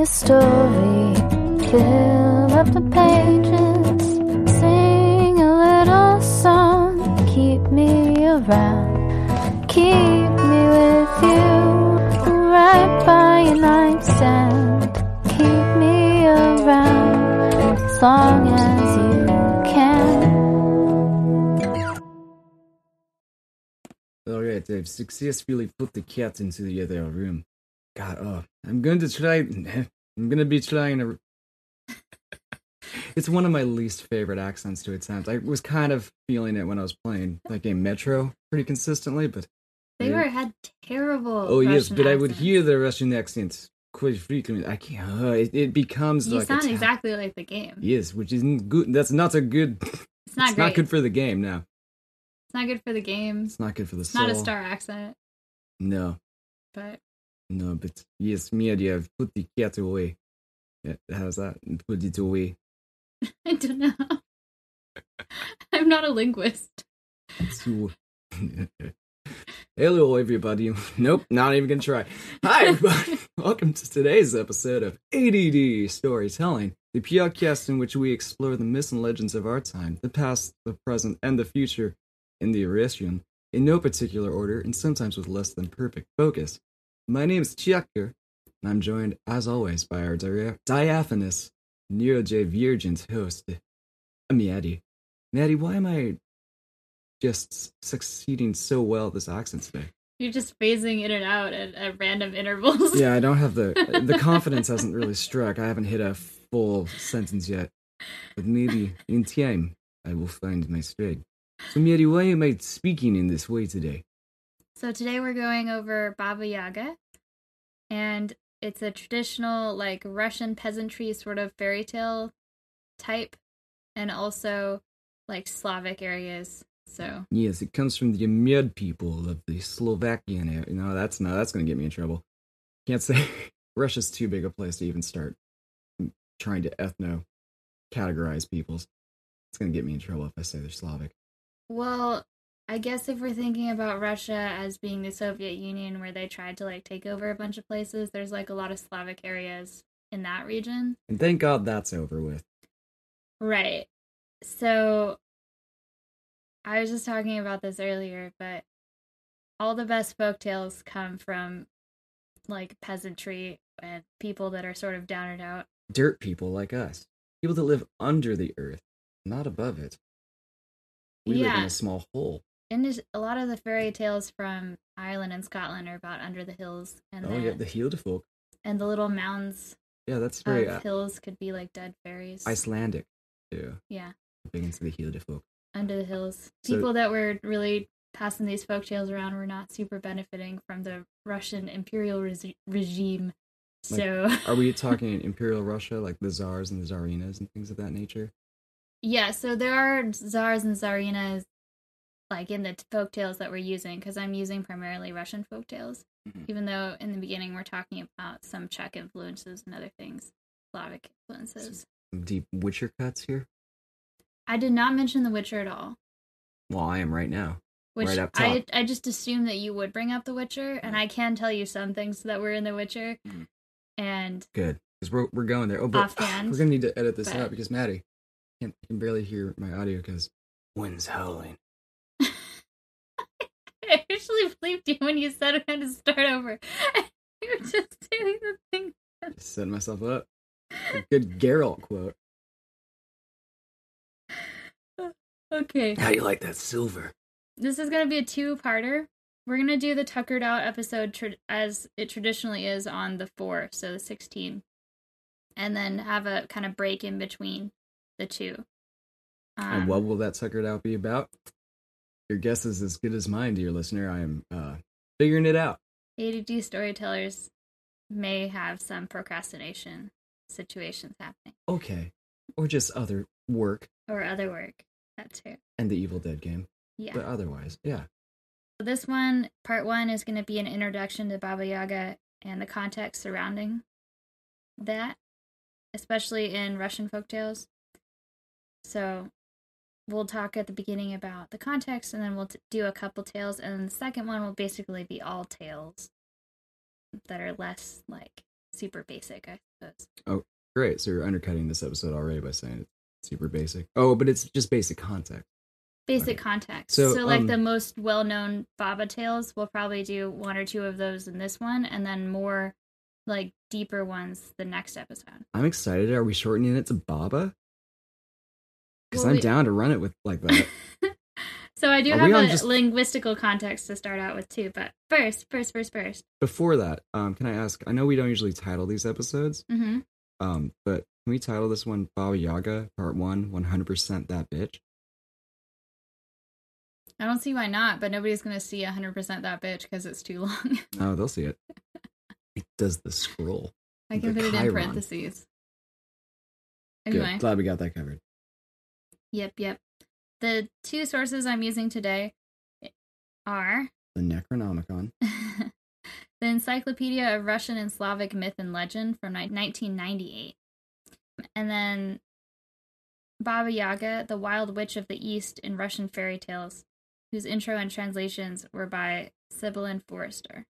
a story. Fill up the pages. Sing a little song. Keep me around. Keep me with you. Right by your nightstand. Keep me around as long as you can. Oh, Alright, I've successfully put the cat into the other room. God, oh, I'm going to try. I'm going to be trying to. it's one of my least favorite accents to attempt. I was kind of feeling it when I was playing that game Metro pretty consistently, but. They were had terrible. Oh, yes, Russian but I would hear the Russian accents quite frequently. I can't. Uh, it, it becomes You like. sound ta- exactly like the game. Yes, which isn't good. That's not a good. It's not it's not good for the game. No, It's not good for the game. it's not good for the It's soul. not a star accent, No, but no, but yes, me idea. I've put the cat away. Yeah, how's that? Put it away. I don't know. I'm not a linguist. So, hello, everybody. Nope, not even gonna try. Hi, everybody. Welcome to today's episode of ADD Storytelling, the podcast in which we explore the myths and legends of our time, the past, the present, and the future in the Eurasian, in no particular order, and sometimes with less than perfect focus. My name is Chiakker, and I'm joined, as always, by our dia- diaphanous, neurodivergent host, Maddie. Maddie, why am I just succeeding so well at this accent today. You're just phasing in and out at, at random intervals. Yeah, I don't have the the confidence hasn't really struck. I haven't hit a full sentence yet, but maybe in time I will find my stride. So, Mary, why am I speaking in this way today? So today we're going over Baba Yaga, and it's a traditional like Russian peasantry sort of fairy tale type, and also like Slavic areas. So Yes, it comes from the Med people of the Slovakian area. No, that's no, that's gonna get me in trouble. Can't say Russia's too big a place to even start mm, trying to ethno categorize peoples. It's gonna get me in trouble if I say they're Slavic. Well, I guess if we're thinking about Russia as being the Soviet Union where they tried to like take over a bunch of places, there's like a lot of Slavic areas in that region. And thank God that's over with. Right. So I was just talking about this earlier, but all the best folk tales come from like peasantry and people that are sort of down and out. dirt people like us, people that live under the earth, not above it. We live in a small hole. And there's- a lot of the fairy tales from Ireland and Scotland are about under the hills and oh the, yeah, the Hilde folk. and the little mounds Yeah, that's very uh, hills could be like dead fairies. Icelandic too. Yeah, Big into the Hilde folk. under the hills. So- People that were really passing these folk tales around were not super benefiting from the Russian imperial resi- regime. Like, So Are we talking Imperial Russia, like the czars and the czarinas and things of that nature? yeah, so there are czars and czarinas like in the folk tales that we're using because I'm using primarily Russian folk tales. Mhm. Even though in the beginning we're talking about some Czech influences and other things, Slavic influences. Some deep Witcher cuts here. I did not mention The Witcher at all. Well, I am right now. Which Right up I top. I just assumed that you would bring up The Witcher, and I can tell you some things that were in The Witcher, Mhm. and Good, because we're we're going there. Oh, but Offhand, we're gonna need to edit this but- out because Maddie can't can barely hear my audio because wind's howling. I actually believed you when you said we had to start over. you were just doing the thing. Setting myself up. A good Geralt quote. Okay, How do you like that silver? this is gonna be a two-parter. We're gonna do the tuckered out episode tr- as it traditionally is on the four, so the sixteen, and then have a kind of break in between the two. and Um, what will that tuckered out be about? Your guess is as good as mine, dear listener. I am uh, figuring it out. ADD storytellers may have some procrastination situations happening Okay. Or just other work or other work. That too. and the Evil Dead game. Yeah. But otherwise, yeah. So this one, part one, is going to be an introduction to Baba Yaga and the context surrounding that, especially in Russian folktales. So we'll talk at the beginning about the context, and then we'll t- do a couple tales, and then the second one will basically be all tales that are less like super basic, I suppose. Oh great. So you're undercutting this episode already by saying it's super basic. Oh, but it's just basic context. Basic Okay. context. So, So, like um, the most well known Baba tales, we'll probably do one or two of those in this one, and then more like deeper ones the next episode. I'm excited. Are we shortening it to Baba? Because Well, I'm we- down to run it with like that. So I do Are have a just- linguistical context to start out with too, but first, first, first, first. Before that, um, can I ask? I know we don't usually title these episodes, Mm-hmm. um, but can we title this one Baba Yaga Part One? One hundred percent that bitch. I don't see why not, but nobody's gonna see 100% that bitch because it's too long. Oh, they'll see it. It does the scroll. I can put it in parentheses. Anyway, Good. Glad we got that covered. Yep, yep. The two sources I'm using today eh, are The Necronomicon. the Encyclopedia of Russian and Slavic Myth and Legend from ni- 1998, and then Baba Yaga, the Wild Witch of the East in Russian fairy tales, whose intro and translations were by Sibelan Forrester.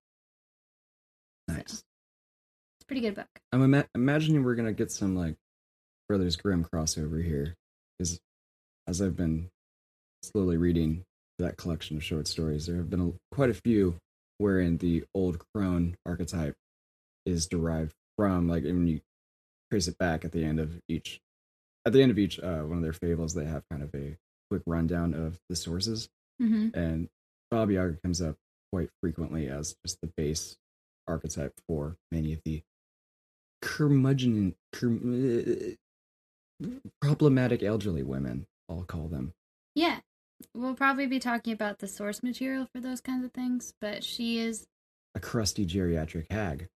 Nice. It's a pretty good book. I'm ima- imagining we're gonna get some like Brothers Grimm crossover here, because as I've been slowly reading that collection of short stories, there have been a, quite a few wherein the old crone archetype is derived from like when you trace it back at the end of each at the end of each uh, one of their fables they have kind of a quick rundown of the sources Mm-hmm. and Baba Yaga comes up quite frequently as just the base archetype for many of the curmudgeon, curm, problematic elderly women. I'll call them. Yeah. We'll probably be talking about the source material for those kinds of things, but she is A crusty geriatric hag.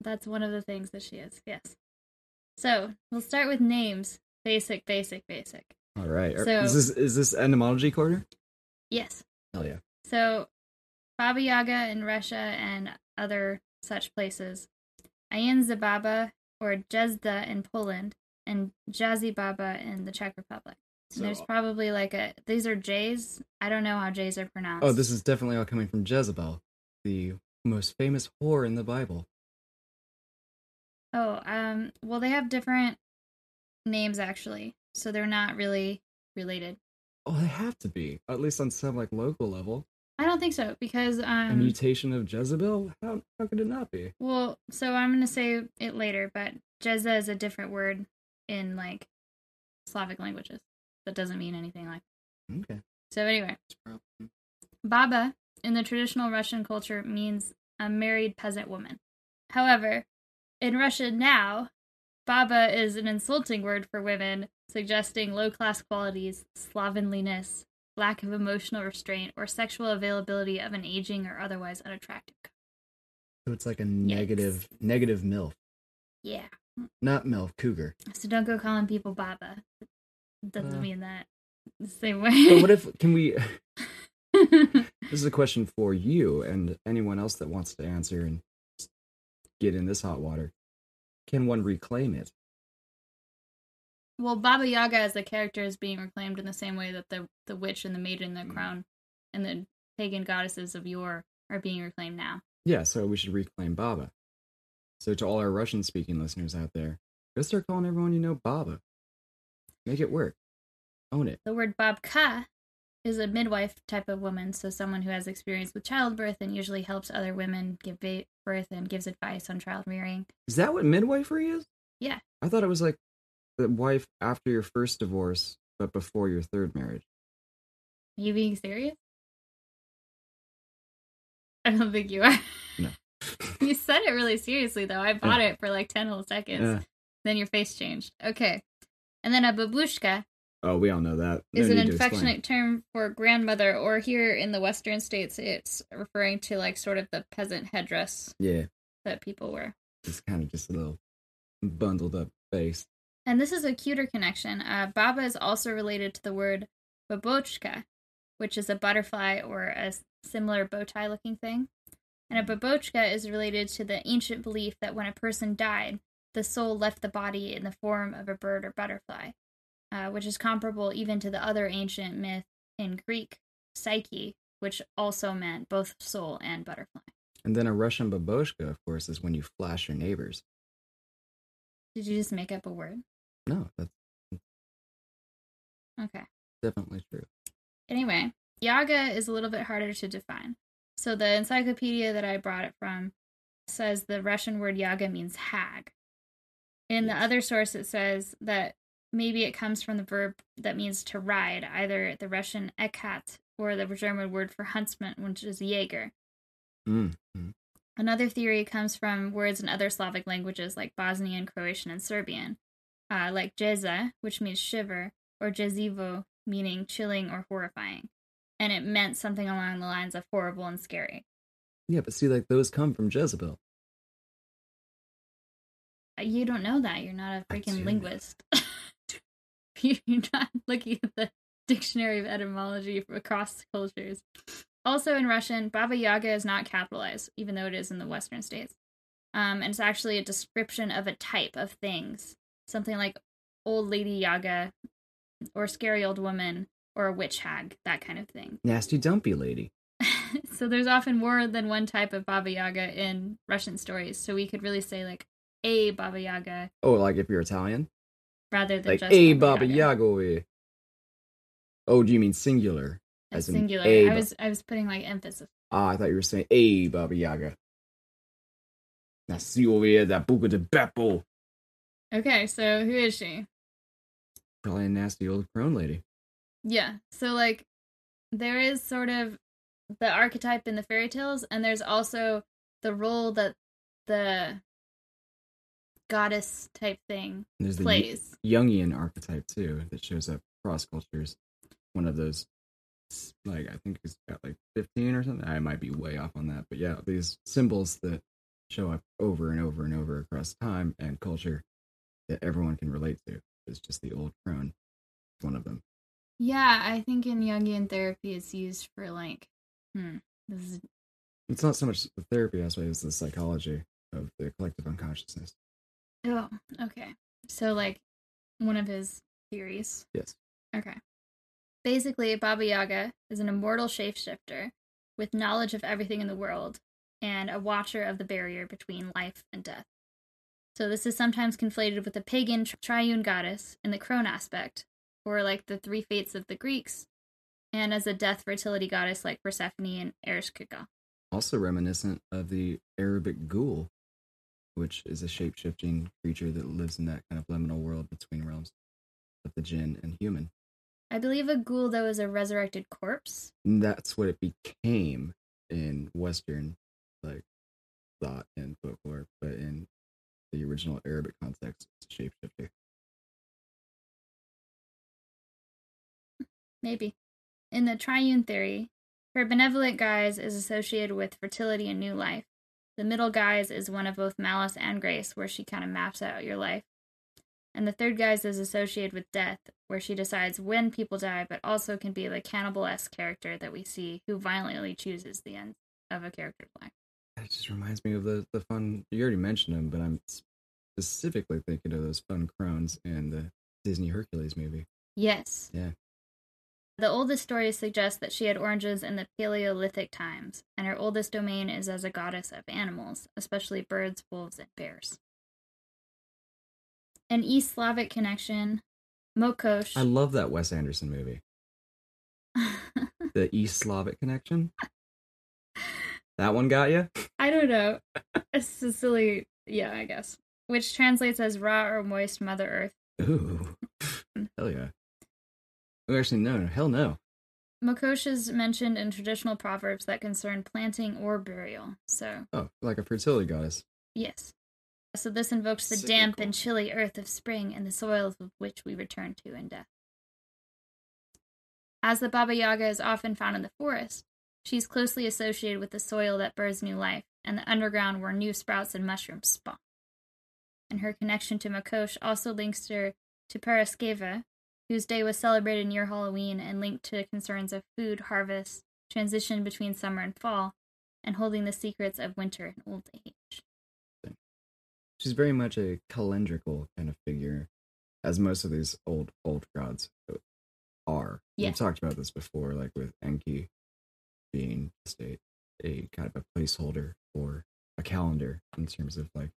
that's one of the things that she is. Yes. So, we'll start with names. Basic, basic, basic. All right. Er, so- is this is this etymology corner? Yes. Hell yeah. So, Baba Yaga in Russia and other such places, Ayin Zababa or Jezda in Poland, and Ježibaba in the Czech Republic. And there's probably like a these are J's. I don't know how J's are pronounced. Oh, this is definitely all coming from Jezebel, the most famous whore in the Bible. Oh, um, well, they have different names actually, so they're not really related. Oh, they have to be at least on some like local level. I don't think so because A um, mutation of Jezebel? How how could it not be? well, so I'm gonna say it later, but Jezza is a different word in like Slavic languages. That doesn't mean anything like. Okay. So anyway, hmm. Baba in the traditional Russian culture means a married peasant woman. However, in Russia now, Baba is an insulting word for women, suggesting low class qualities, slovenliness, lack of emotional restraint, or sexual availability of an aging or otherwise unattractive. So it's like a negative negative MILF. Yeah. Not MILF, cougar. So don't go calling people Baba. Doesn't Uh. mean that the same way. But what if can we this is a question for you and anyone else that wants to answer and get in this hot water. Can one reclaim it? Well, Baba Yaga as the character is being reclaimed in the same way that the the witch and the maiden, and the Mm. crown, and the pagan goddesses of yore are being reclaimed now. Yeah, so we should reclaim Baba. So to all our Russian speaking listeners out there, go start calling everyone you know Baba. Make it work. Own it. The word babka is a midwife type of woman, so someone who has experience with childbirth and usually helps other women give birth and gives advice on child rearing. Is that what midwifery is? Yeah. I thought it was like the wife after your first divorce, but before your third marriage. Are you being serious? I don't think you are. No. you said it really seriously, though. I bought it for like 10 whole seconds. Yeah. Then your face changed. Okay. And then a babushka Oh, we all know that. No is an need to explain. affectionate term for grandmother, or here in the Western states, it's referring to like sort of the peasant headdress Yeah, that people wear. it's kind of just a little bundled up face. And this is a cuter connection. Uh, baba is also related to the word babochka, which is a butterfly or a similar bow tie looking thing. And a babochka is related to the ancient belief that when a person died, the soul left the body in the form of a bird or butterfly, uh, which is comparable even to the other ancient myth in Greek, Psyche, which also meant both soul and butterfly. And then a Russian babushka, of course, is when you flash your neighbors. Did you just make up a word? No, that's Okay. definitely true. Anyway, Yaga is a little bit harder to define. So the encyclopedia that I brought it from says the Russian word Yaga means hag. In the other source, it says that maybe it comes from the verb that means to ride, either the Russian ekat or the German word for huntsman, which is Jäger. Mm. mm. Another theory comes from words in other Slavic languages like Bosnian, Croatian, and Serbian, uh, like jeza, which means shiver, or jezivo, meaning chilling or horrifying. And it meant something along the lines of horrible and scary. Yeah, but see, like those come from Jezebel. Uh, You don't know that. You're not a freaking linguist. You're not looking at the dictionary of etymology across cultures. Also in Russian, Baba Yaga is not capitalized, even though it is in the Western states. Um, and it's actually a description of a type of things. Something like old lady Yaga, or scary old woman, or a witch hag, that kind of thing. Nasty dumpy lady. so there's often more than one type of Baba Yaga in Russian stories. So we could really say like a Baba Yaga Oh, like if you're Italian? rather than Like, just a Baba Yaga. eh." Oh, do you mean singular? As singular. a I was I was putting like emphasis. Ah, I thought you were saying a Baba Yaga. Nasci over here, that buca de beppo. Okay, so who is she? Probably a nasty old crone lady. Yeah. So like there is sort of the archetype in the fairy tales and there's also the role that the goddess type thing there's the plays. Jungian archetype too that shows up across cultures. One of those, like I think it's got like 15 or something. I might be way off on that, but yeah, these symbols that show up over and over and over across time and culture that everyone can relate to. It's just the old crone, It's one of them. Yeah, I think in Jungian therapy it's used for like hmm, this is It's not so much the therapy aspect as the psychology of the collective unconsciousness. Oh, okay. So like one of his theories. Yes. Okay. Basically, Baba Yaga is an immortal shapeshifter with knowledge of everything in the world and a watcher of the barrier between life and death. So this is sometimes conflated with the pagan tri- triune goddess in the crone aspect, or like the three fates of the Greeks, and as a death fertility goddess like Persephone and Ereshkigal. Also reminiscent of the Arabic ghoul, which is a shape shifting creature that lives in that kind of liminal world between realms of the jinn and human. I believe a ghoul though is a resurrected corpse. And that's what it became in Western like thought and folklore, but in the original Arabic context, it's a shapeshifter. Maybe. In the triune theory, her benevolent guise is associated with fertility and new life. The middle guise is one of both malice and grace, where she kind of maps out your life. And the third guise is associated with death, where she decides when people die, but also can be the cannibal esque character that we see who violently chooses the end of a character's life. It just reminds me of the, the fun, you already mentioned them, but I'm specifically thinking of those fun crones in the Disney Hercules movie. Yes. Yeah. The oldest stories suggest that she had oranges in the Paleolithic times, and her oldest domain is as a goddess of animals, especially birds, wolves, and bears. An East Slavic connection, Mokosh. I love that Wes Anderson movie. The East Slavic connection. That one got you? I don't know. It's a silly, yeah, I guess. Which translates as raw or moist Mother Earth. Ooh. Hell yeah. Oh, actually, no, hell no. Mokosh is mentioned in traditional proverbs that concern planting or burial. So, Oh, like a fertility goddess. Yes. So this invokes the damp and chilly earth of spring and the soils of which we return to in death. As the Baba Yaga is often found in the forest, she is closely associated with the soil that births new life and the underground where new sprouts and mushrooms spawn. And her connection to Mokosh also links her to Paraskeva, whose day was celebrated near Halloween and linked to concerns of food, harvest, transition between summer and fall, and holding the secrets of winter and old age. She's very much a calendrical kind of figure, as most of these old old gods are. Yeah. We've talked about this before, like with Enki being just a, a kind of a placeholder for a calendar in terms of like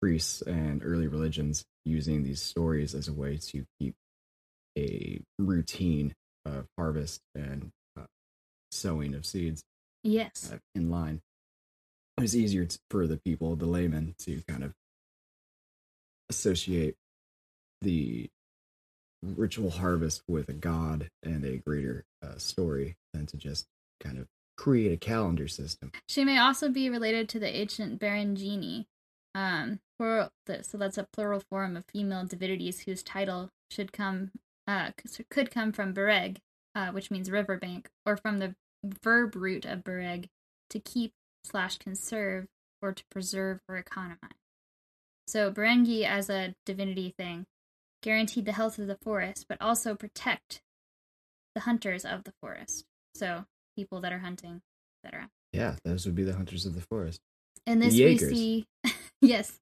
priests and early religions using these stories as a way to keep a routine of harvest and uh, sowing of seeds Yes. uh, in line. It was easier for the people, the laymen, to kind of associate the ritual harvest with a god and a greater uh, story than to just kind of create a calendar system. She may also be related to the ancient Beregini. Um, plural, so that's a plural form of female divinities whose title should come, uh, could come from bereg, uh, which means riverbank, or from the verb root of bereg, to keep slash conserve, or to preserve or economize. So Berengi as a divinity thing guaranteed the health of the forest, but also protect the hunters of the forest. So people that are hunting, etc. Yeah, those would be the hunters of the forest. In this we see yes.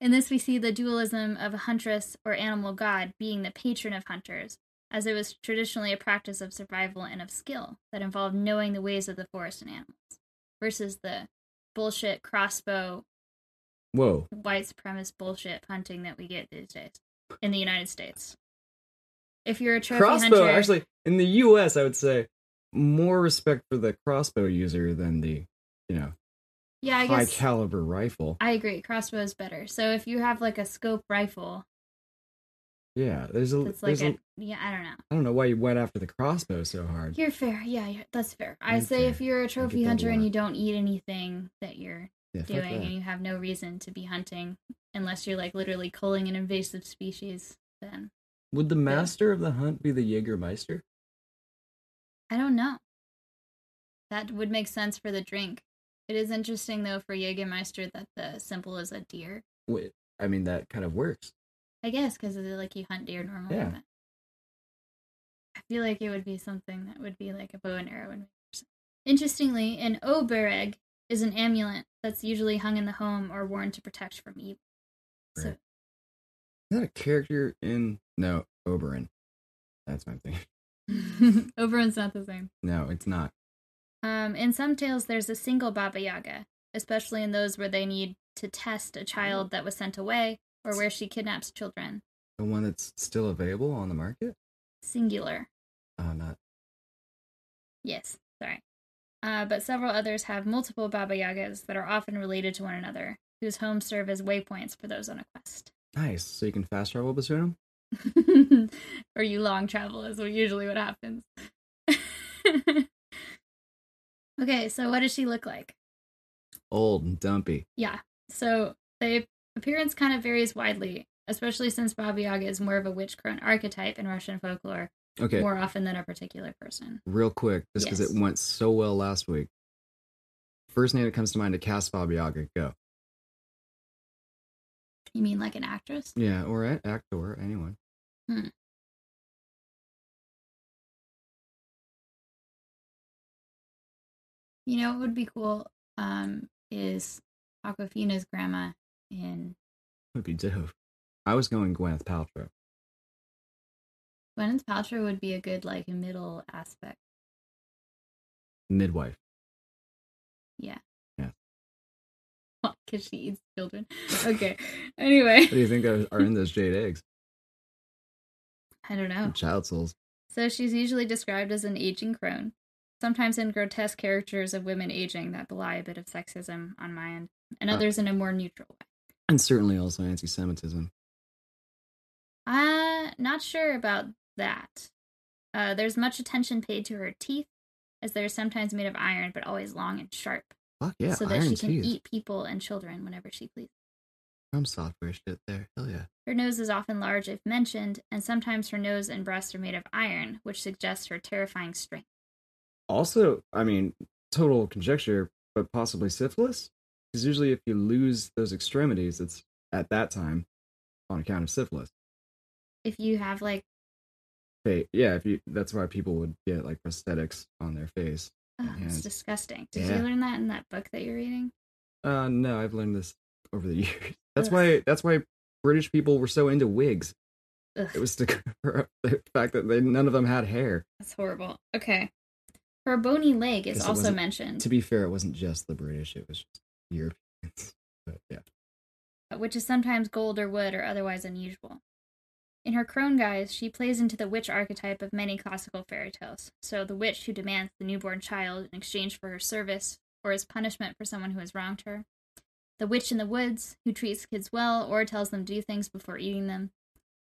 In this we see the dualism of a huntress or animal god being the patron of hunters, as it was traditionally a practice of survival and of skill that involved knowing the ways of the forest and animals, versus the bullshit crossbow Whoa. white supremacist bullshit hunting that we get these days in the United States. If you're a trophy crossbow, hunter, actually, in the US, I would say more respect for the crossbow user than the, you know, yeah, I high guess caliber rifle. I agree. Crossbow is better. So if you have like a scope rifle, Yeah, there's a, it's like there's a a yeah, I don't know. I don't know why you went after the crossbow so hard. You're fair. Yeah, you're, that's fair. I say if you're a trophy hunter and you don't eat anything that you're Yeah, doing that. and you have no reason to be hunting unless you're like literally culling an invasive species, then Would the master of the hunt be the Jägermeister? I don't know. That would make sense for the drink. It is interesting though for Jägermeister that the symbol is a deer. Wait, I mean that kind of works. I guess because like you hunt deer normally. Yeah. But I feel like it would be something that would be like a bow and arrow. And interestingly, an obereg is an amulet that's usually hung in the home or worn to protect from evil. So. Is that a character in no Oberon? That's my thing. Oberon's not the same. No, it's not. Um, in some tales, there's a single Baba Yaga, especially in those where they need to test a child that was sent away or where she kidnaps children. The one that's still available on the market? Singular. Oh, not. Yes, sorry. Uh, but several others have multiple Baba Yagas that are often related to one another, whose homes serve as waypoints for those on a quest. Nice. So you can fast travel between them? or you long travel is usually what happens. okay, so what does she look like? Old and dumpy. Yeah. So the appearance kind of varies widely, especially since Baba Yaga is more of a witch crone archetype in Russian folklore Okay, more often than a particular person. real quick, just because Yes. it went so well last week. First name that comes to mind to cast Baba Yaga, go. You mean like an actress? Yeah, or a- actor, anyone. Hmm. You know what would be cool um, is Awkwafina's grandma in Would be dope. I was going Gwyneth Paltrow. Gwyneth Paltrow would be a good like middle aspect. Midwife. Yeah. Yeah. Because she eats children. Okay. Anyway, What do you think are in those jade eggs? I don't know. Child souls. So she's usually described as an aging crone, sometimes in grotesque characters of women aging that belie a bit of sexism on my end, and Uh. others in a more neutral way. And certainly also anti Semitism. Uh, not sure about that. Uh, there's much attention paid to her teeth, as they're sometimes made of iron, but always long and sharp, Fuck yeah, so that she can teeth. eat people and children whenever she pleases. Some software shit there. Hell yeah. Her nose is often large if mentioned, and sometimes her nose and breast are made of iron, which suggests her terrifying strength. Also, I mean, total conjecture, but possibly syphilis? Because usually if you lose those extremities, it's at that time on account of syphilis. If you have like, Fa- yeah, if you that's why people would get like prosthetics on their face. oh, it's it's- disgusting. Did yeah. you learn that in that book that you're reading? Uh no, I've learned this over the years. That's Ugh. why that's why British people were so into wigs. Ugh. It was to cover up the fact that they none of them had hair. That's horrible. Okay. Her bony leg is also mentioned, To be fair, it wasn't just the British; it was just Europeans. But yeah, which is sometimes gold or wood or otherwise unusual. In her crone guise, she plays into the witch archetype of many classical fairy tales. So, the witch who demands the newborn child in exchange for her service or as punishment for someone who has wronged her. The witch in the woods who treats kids well or tells them to do things before eating them.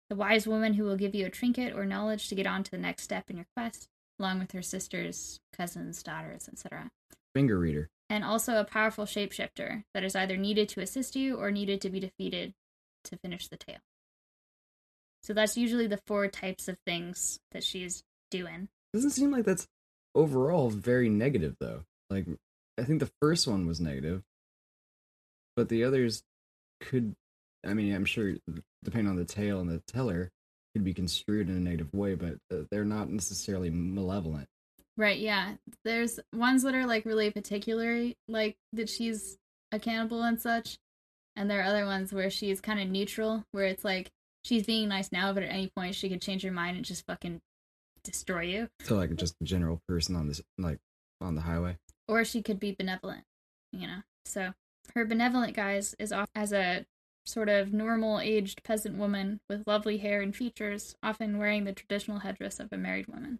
The wise woman who will give you a trinket or knowledge to get on to the next step in your quest, along with her sisters, cousins, daughters, etc finger reader. and also a powerful shapeshifter that is either needed to assist you or needed to be defeated to finish the tale. So that's usually the four types of things that she's doing. Doesn't seem like that's overall very negative though. Like I think the first one was negative, but the others could. I mean, I'm sure depending on the tale and the teller, could be construed in a negative way, but uh, they're not necessarily malevolent. Right, yeah. There's ones that are like really particular, like that she's a cannibal and such. And there are other ones where she's kind of neutral, where it's like she's being nice now, but at any point she could change her mind and just fucking destroy you. So like just a general person on this, like on the highway. or she could be benevolent, you know. So her benevolent guise is off as a sort of normal aged peasant woman with lovely hair and features, often wearing the traditional headdress of a married woman.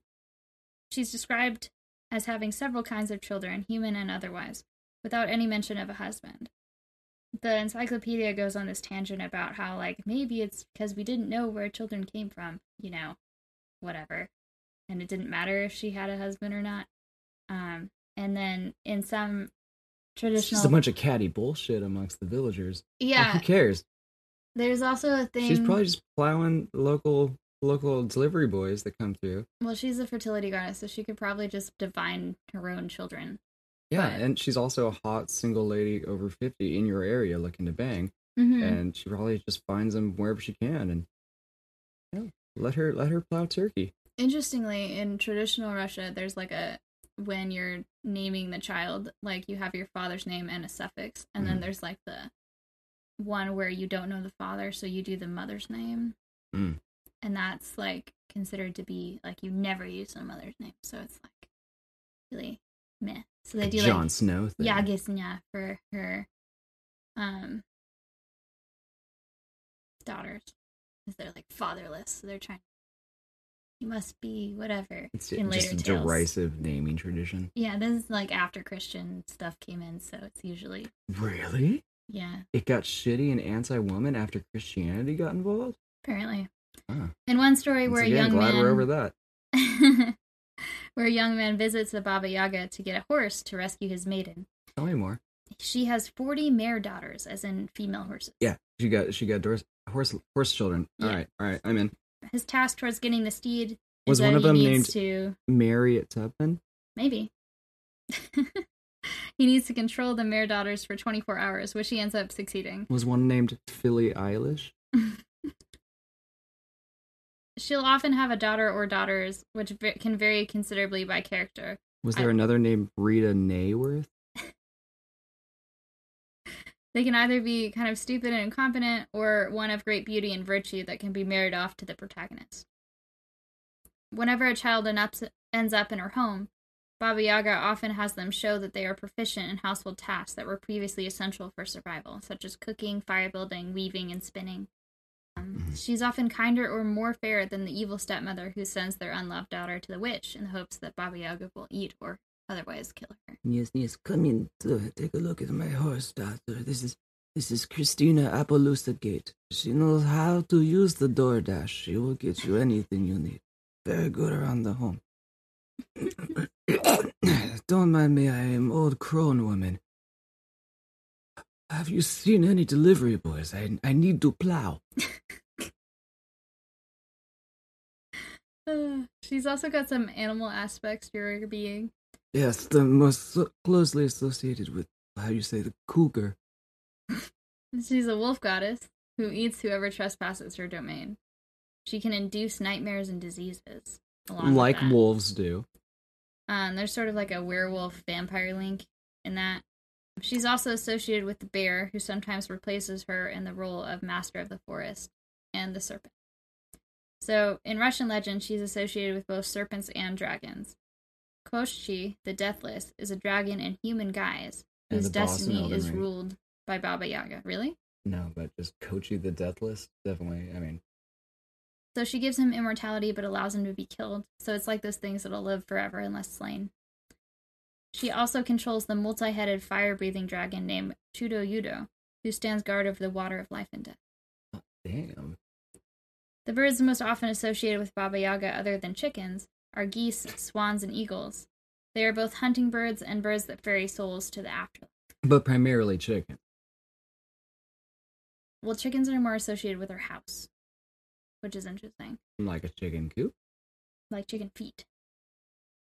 She's described as having several kinds of children, human and otherwise, without any mention of a husband. The encyclopedia goes on this tangent about how, like, maybe it's because we didn't know where children came from, you know, whatever. And it didn't matter if she had a husband or not. Um, and then in some It's traditional just a bunch of catty bullshit amongst the villagers. Like, yeah who cares? there's also a thing She's probably just plowing local local delivery boys that come through. well she's a fertility goddess so she could probably just divine her own children Yeah, But- and she's also a hot single lady over fifty in your area looking to bang, mm-hmm. and she probably just finds them wherever she can, and let her let her plow turkey. interestingly in traditional russia there's like a when you're naming the child like you have your father's name and a suffix and then Mhm. there's like the one where you don't know the father so you do the mother's name Mm. and that's like considered to be like you never use the mother's name so it's like really meh so they do John like Snow thing. Yagishna for her um daughters because they're like fatherless so they're trying you must be whatever It's in just later a tales derisive naming tradition. yeah this is like after christian stuff came in so it's usually Really? yeah It got shitty and anti-woman after Christianity got involved. apparently Huh. in one story Once where again, a young glad man we're over that. where a young man visits the baba yaga to get a horse to rescue his maiden Tell me more. she has 40 mare daughters as in female horses Yeah, she got she got horse horse, horse children. All Yeah. right, all right, I'm in. His task towards getting the steed Was one of them named- to Mary Tubman. maybe he needs to control the mare daughters for 24 hours which he ends up succeeding Was one named Philly Eilish? she'll often have a daughter or daughters which can vary considerably by character Was I- there another named Rita Nayworth? They can either be kind of stupid and incompetent or one of great beauty and virtue that can be married off to the protagonist whenever a child ends up in her home Baba Yaga often has them show that they are proficient in household tasks that were previously essential for survival, such as cooking, fire building, weaving, and spinning. Um, Mhm. She's often kinder or more fair than the evil stepmother who sends their unloved daughter to the witch in the hopes that Baba Yaga will eat or otherwise kill her. Yes, yes. Come in. To take a look at my horse, doctor. This is this is Christina Appaloosa Gate. She knows how to use the DoorDash. She will get you anything you need. Very good around the home. Don't mind me. I am old crone woman. Have you seen any delivery boys? I I need to plow. She's also got some animal aspects to her being. Yes, the most closely associated with how you say the cougar. She's a wolf goddess who eats whoever trespasses her domain. She can induce nightmares and diseases. like wolves do. Um, there's sort of like a werewolf vampire link in that. She's also associated with the bear, who sometimes replaces her in the role of master of the forest, and the serpent. So, in Russian legend, she's associated with both serpents and dragons. Koschei, the Deathless, is a dragon in human guise And whose the boss in destiny is Ring. ruled by Baba Yaga. Really? No, but just Koschei the Deathless, definitely. I mean, So she gives him immortality but allows him to be killed. So it's like those things that'll live forever unless slain. She also controls the multi headed fire breathing dragon named Chudo Yudo, who stands guard over the water of life and death. Ah, damn. The birds most often associated with Baba Yaga, other than chickens, are geese, swans, and eagles. They are both hunting birds and birds that ferry souls to the afterlife. But primarily chicken. Well, chickens are more associated with her house, which is interesting. Like a chicken coop. Like chicken feet.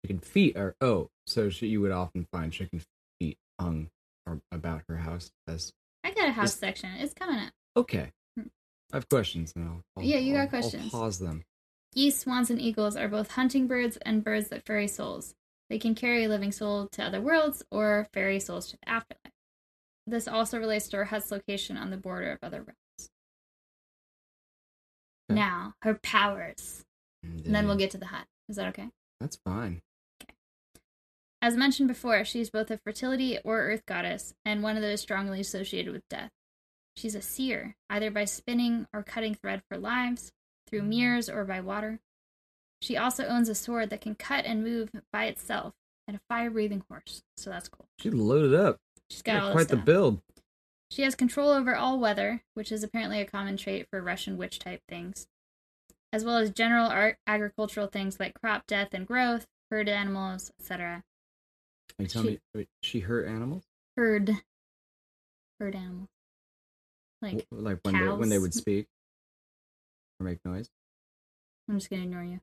Chicken feet are, oh, so she, you would often find chicken feet hung or about her house as, I got a house section. It's coming up. okay. Hmm. I have questions and I'll, Yeah, you got I'll- questions. I'll pause them. Geese, swans, and eagles are both hunting birds and birds that ferry souls. They can carry a living soul to other worlds or ferry souls to the afterlife. This also relates to her hut's location on the border of other realms. Okay. Now, her powers. And then we'll get to the hut. Is that okay? That's fine. Okay. As mentioned before, she's both a fertility or earth goddess, and one of those strongly associated with death. She's a seer, either by spinning or cutting thread for lives, through mirrors or by water. She also owns a sword that can cut and move by itself, and a fire breathing horse, so that's cool. She loaded up. She's got Got all this quite the build. She has control over all weather, which is apparently a common trait for Russian witch type things, as well as general art, agricultural things like crop death and growth, herd animals, etc. Are you telling She- me wait, she hurt animals? Herd. Herd animals. Like, like when they when they would speak make noise? I'm just gonna ignore you.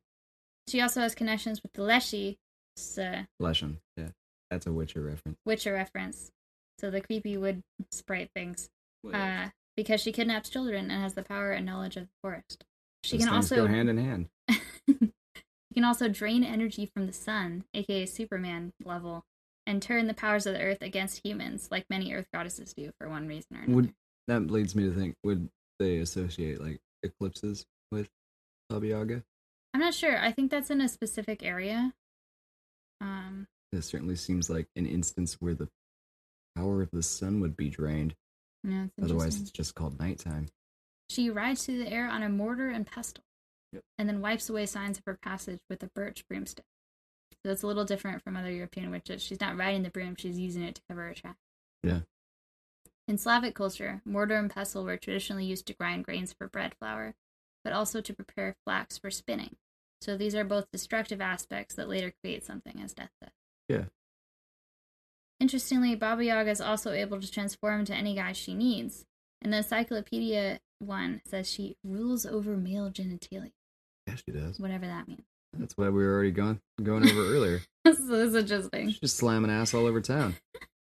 She also has connections with the Leshy, it's a Leshen. Yeah. That's a Witcher reference. Witcher reference. So the creepy wood sprite things. Uh, because she kidnaps children and has the power and knowledge of the forest. She Those can also go hand in hand. she can also drain energy from the sun, aka Superman level, and turn the powers of the earth against humans, like many earth goddesses do for one reason or another. Would that leads me to think would they associate like eclipses with Baba Yaga? I'm not sure. I think that's in a specific area. Um, It certainly seems like an instance where the power of the sun would be drained. yeah, Otherwise, it's just called nighttime. She rides through the air on a mortar and pestle, Yep. and then wipes away signs of her passage with a birch broomstick. So it's a little different from other European witches. She's not riding the broom; she's using it to cover her tracks. Yeah. In Slavic culture, mortar and pestle were traditionally used to grind grains for bread flour, but also to prepare flax for spinning. So these are both destructive aspects that later create something as death death. Yeah. Interestingly, Baba Yaga is also able to transform into any guy she needs. And the encyclopedia one says she rules over male genitalia, Yeah, she does. whatever that means. That's why we were already going going over earlier. so this is interesting. She's just slamming ass all over town.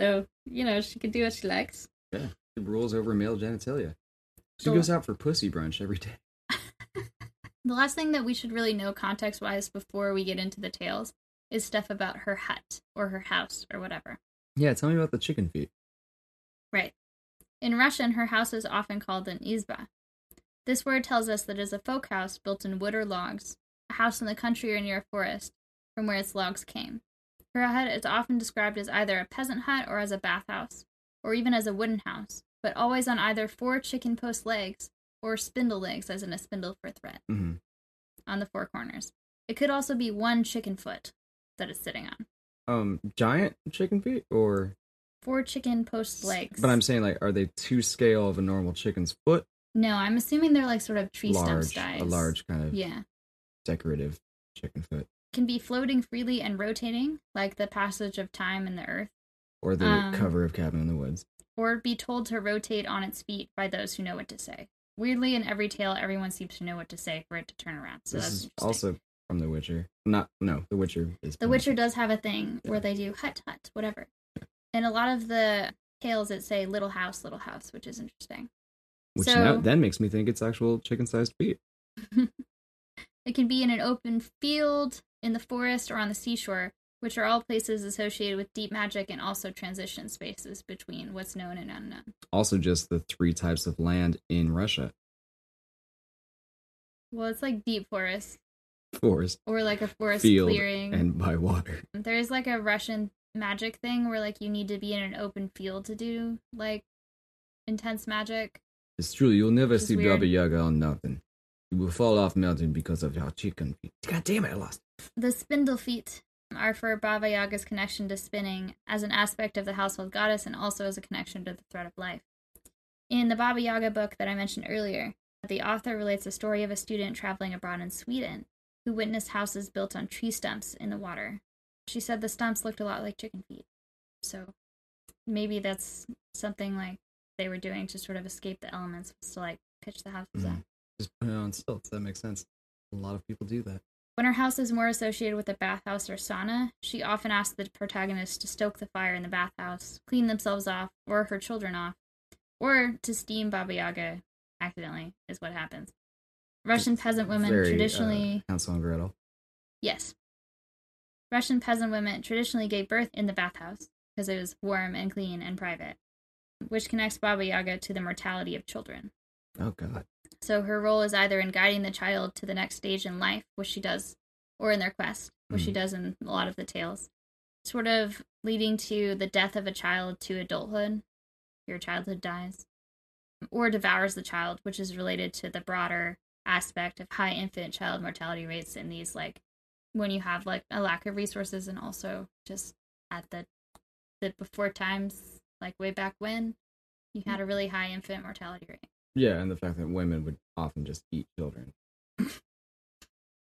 So, you know, she can do what she likes. Yeah. She rules over male genitalia. She So- goes out for pussy brunch every day. The last thing that we should really know context wise before we get into the tales is stuff about her hut or her house or whatever. Yeah, tell me about the chicken feet. Right. In Russian, her house is often called an izba. This word tells us that it is a folk house built in wood or logs, a house in the country or near a forest, from where its logs came. Her hut is often described as either a peasant hut or as a bathhouse, or even as a wooden house, but always on either four chicken post legs or spindle legs, as in a spindle for thread, hmm on the four corners. It could also be one chicken foot that it's sitting on. Um, giant chicken feet, or Four chicken post legs. but I'm saying like, are they two scale of a normal chicken's foot? No, I'm assuming they're like sort of tree stump size. a large kind of Yeah. decorative chicken foot, Can be floating freely and rotating, like the passage of time in the earth, or the Um, cover of Cabin in the Woods. or be told to rotate on its feet by those who know what to say. Weirdly, in every tale, everyone seems to know what to say for it to turn around. So this that's is also from The Witcher. Not no, The Witcher is The Witcher does have a thing Yeah. where they do hut hut, whatever. In a lot of the tales, that say little house, little house, which is interesting. which so- now, then makes me think it's actual chicken-sized feet. It can be in an open field, in the forest, or on the seashore, which are all places associated with deep magic and also transition spaces between what's known and unknown. Also, just the three types of land in Russia. Well, it's like deep forest. forest, or like a forest field, clearing. and by water. There is like a Russian magic thing where like you need to be in an open field to do like intense magic. It's true. You'll never see weird. Baba Yaga on nothing. You will fall off mountain because of your chicken feet. God damn it! I lost. The spindle feet are for Baba Yaga's connection to spinning as an aspect of the household goddess and also as a connection to the thread of life. In the Baba Yaga book that I mentioned earlier, the author relates a story of a student traveling abroad in Sweden who witnessed houses built on tree stumps in the water. She said the stumps looked a lot like chicken feet. So maybe that's something like they were doing to sort of escape the elements was to like pitch the houses up. Mhm. Just put it on stilts. That makes sense. A lot of people do that. When her house is more associated with a bathhouse or sauna, she often asks the protagonist to stoke the fire in the bathhouse, clean themselves off, or her children off, or to steam Baba Yaga accidentally, is what happens. Russian peasant women Very, traditionally. uh, Hansel and Gretel. Yes. Russian peasant women traditionally gave birth in the bathhouse because it was warm and clean and private, which connects Baba Yaga to the mortality of children. Oh God. So her role is either in guiding the child to the next stage in life, which she does, or in their quest, which she Mhm. does in a lot of the tales. Sort of leading to the death of a child to adulthood. Your childhood dies. Or devours the child, which is related to the broader aspect of high infant child mortality rates in these like when you have like a lack of resources and also just at the the before times, like way back when, you had a really high infant mortality rate. Yeah, and the fact that women would often just eat children.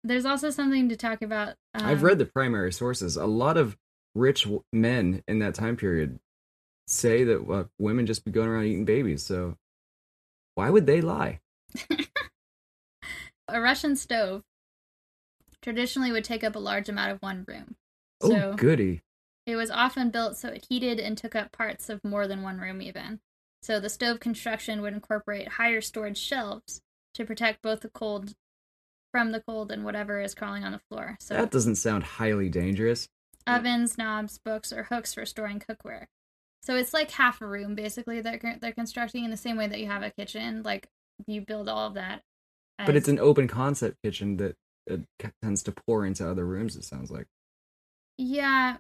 There's also something to talk about. Um, I've read the primary sources. A lot of rich w- men in that time period say that uh, women just be going around eating babies. So why would they lie? a Russian stove traditionally would take up a large amount of one room. Oh, So goody. it was often built so it heated and took up parts of more than one room, even. So the stove construction would incorporate higher storage shelves to protect both the cold from the cold and whatever is crawling on the floor. So That doesn't sound highly dangerous. ovens, knobs, books, or hooks for storing cookware. So it's like half a room basically that they're- they're constructing in the same way that you have a kitchen. Like you build all of that. But it's an open concept kitchen that uh, tends to pour into other rooms, it sounds like. Yeah,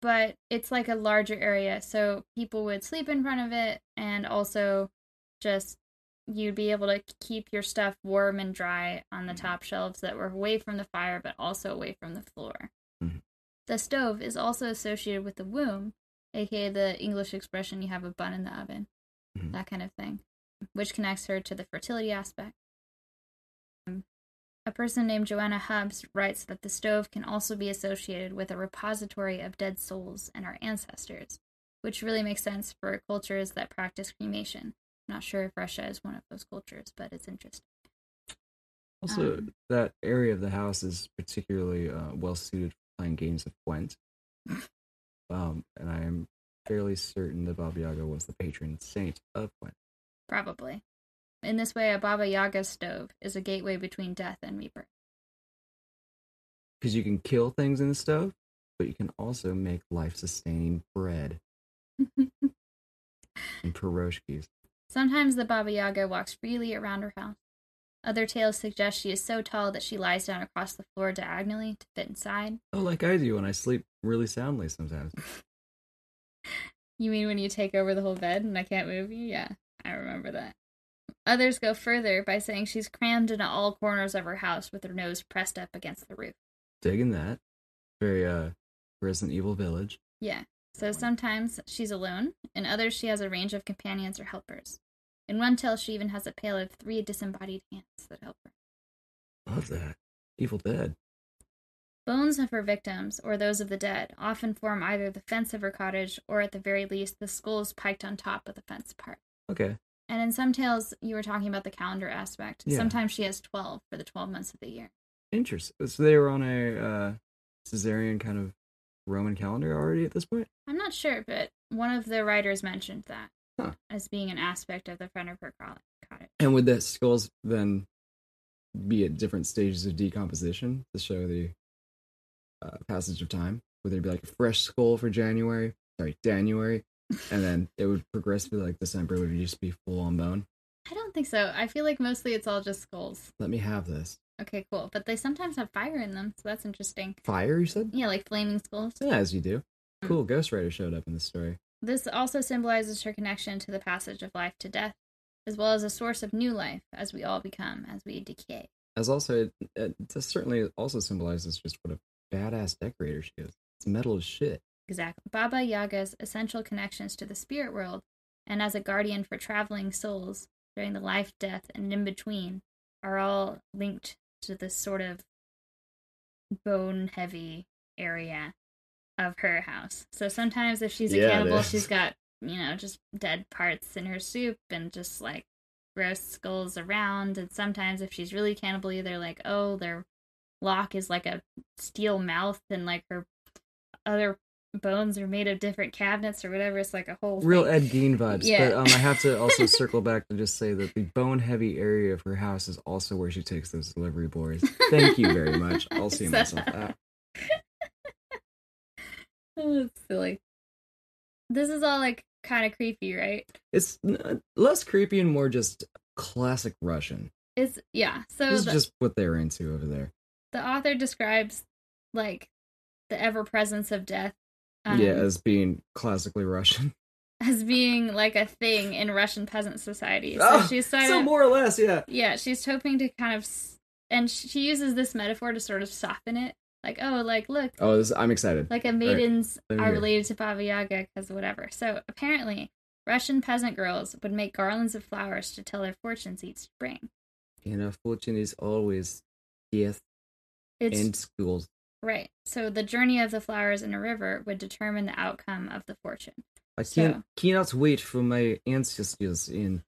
but it's like a larger area, so people would sleep in front of it, and also just you'd be able to keep your stuff warm and dry on the Mhm. top shelves that were away from the fire, but also away from the floor. Mhm. The stove is also associated with the womb, aka the English expression you have a bun in the oven, Mhm. that kind of thing, which connects her to the fertility aspect. Um, A person named Joanna Hubbs writes that the stove can also be associated with a repository of dead souls and our ancestors, which really makes sense for cultures that practice cremation. I'm not sure if Russia is one of those cultures, but it's interesting. Also, Um, that area of the house is particularly uh, well suited for playing games of Gwent. um, and I am fairly certain that Baba Yaga was the patron saint of Gwent. Probably. In this way, a Baba Yaga stove is a gateway between death and rebirth. Because you can kill things in the stove, but you can also make life sustaining bread and pierogies. Sometimes the Baba Yaga walks freely around her house. Other tales suggest she is so tall that she lies down across the floor diagonally to fit inside. Oh, like I do when I sleep really soundly sometimes. You mean when you take over the whole bed and I can't move you? Yeah, I remember that. Others go further by saying she's crammed into all corners of her house with her nose pressed up against the roof. Digging that. Very uh Resident Evil Village. Yeah. So sometimes she's alone, in others she has a range of companions or helpers. In one tale, she even has a pair of three disembodied hands that help her. Love that. Evil Dead. Bones of her victims, or those of the dead, often form either the fence of her cottage or, at the very least, the skulls piked on top of the fence part. Okay. And in some tales, you were talking about the calendar aspect. Yeah. Sometimes she has 12 for the 12 months of the year. Interesting. So they were on a uh Caesarian kind of Roman calendar already at this point? I'm not sure, but one of the writers mentioned that Huh. as being an aspect of the front of her co- cottage. And would the skulls then be at different stages of decomposition to show the uh, passage of time? Would there be like a fresh skull for January? Sorry, January, and then it would progress progressively like December would just be full on bone. I don't think so. I feel like mostly it's all just skulls. Let me have this. Okay, cool. But they sometimes have fire in them, so that's interesting. Fire, you said? Yeah, like flaming skulls. Yeah, as you do. Hmm. Cool. Ghost Rider showed up in the story. This also symbolizes her connection to the passage of life to death, as well as a source of new life as we all become, as we decay. As also, it, it certainly also symbolizes just what a badass decorator she is. It's metal as shit. Exactly. Baba Yaga's essential connections to the spirit world and as a guardian for traveling souls during the life, death, and in between are all linked to this sort of bone heavy area of her house. So sometimes if she's a Yeah, it cannibal, she's got, you know, just dead parts in her soup and just like gross skulls around. And sometimes if she's really cannibal, they're like, oh, their lock is like a steel mouth and like her other bones are made of different cabinets or whatever. It's like a whole Real thing. Ed Gein vibes. Yeah. But um, I have to also circle back and just say that the bone heavy area of her house is also where she takes those delivery boys. Thank you very much. I'll see myself out. Oh, silly. This is all like kind of creepy, right? It's less creepy and more just classic Russian. It's yeah. So This is just what they're into over there. the author describes like the ever presence of death. Um, yeah, as being classically Russian. as being like a thing in Russian peasant society. So Oh, she's sort so of more or less, yeah. yeah, she's hoping to kind of, and she uses this metaphor to sort of soften it. Like, oh, like look, Oh, this, I'm excited. like a maidens me are related to Baba Yaga because whatever. So apparently, Russian peasant girls would make garlands of flowers to tell their fortunes each spring. You know, fortune is always death It's and schools. Right. So the journey of the flowers in a river would determine the outcome of the fortune. I can't cannot wait for my ancestors in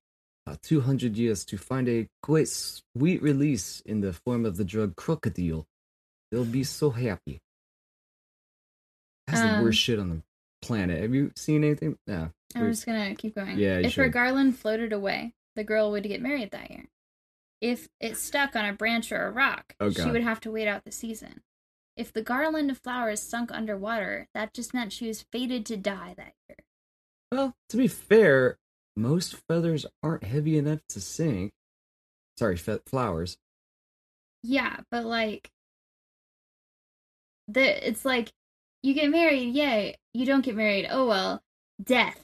uh, 200 years to find a great sweet release in the form of the drug crocodile. They'll be so happy. That's the Um, worst shit on the planet. Have you seen anything? Yeah. I'm just gonna keep going. Yeah, if her garland floated away, the girl would get married that year. If it stuck on a branch or a rock, Oh, she would have to wait out the season. If the garland of flowers sunk underwater, that just meant she was fated to die that year. Well, to be fair, most feathers aren't heavy enough to sink. Sorry, fe- flowers. Yeah, but like the it's like you get married, yay. You don't get married, oh well. Death.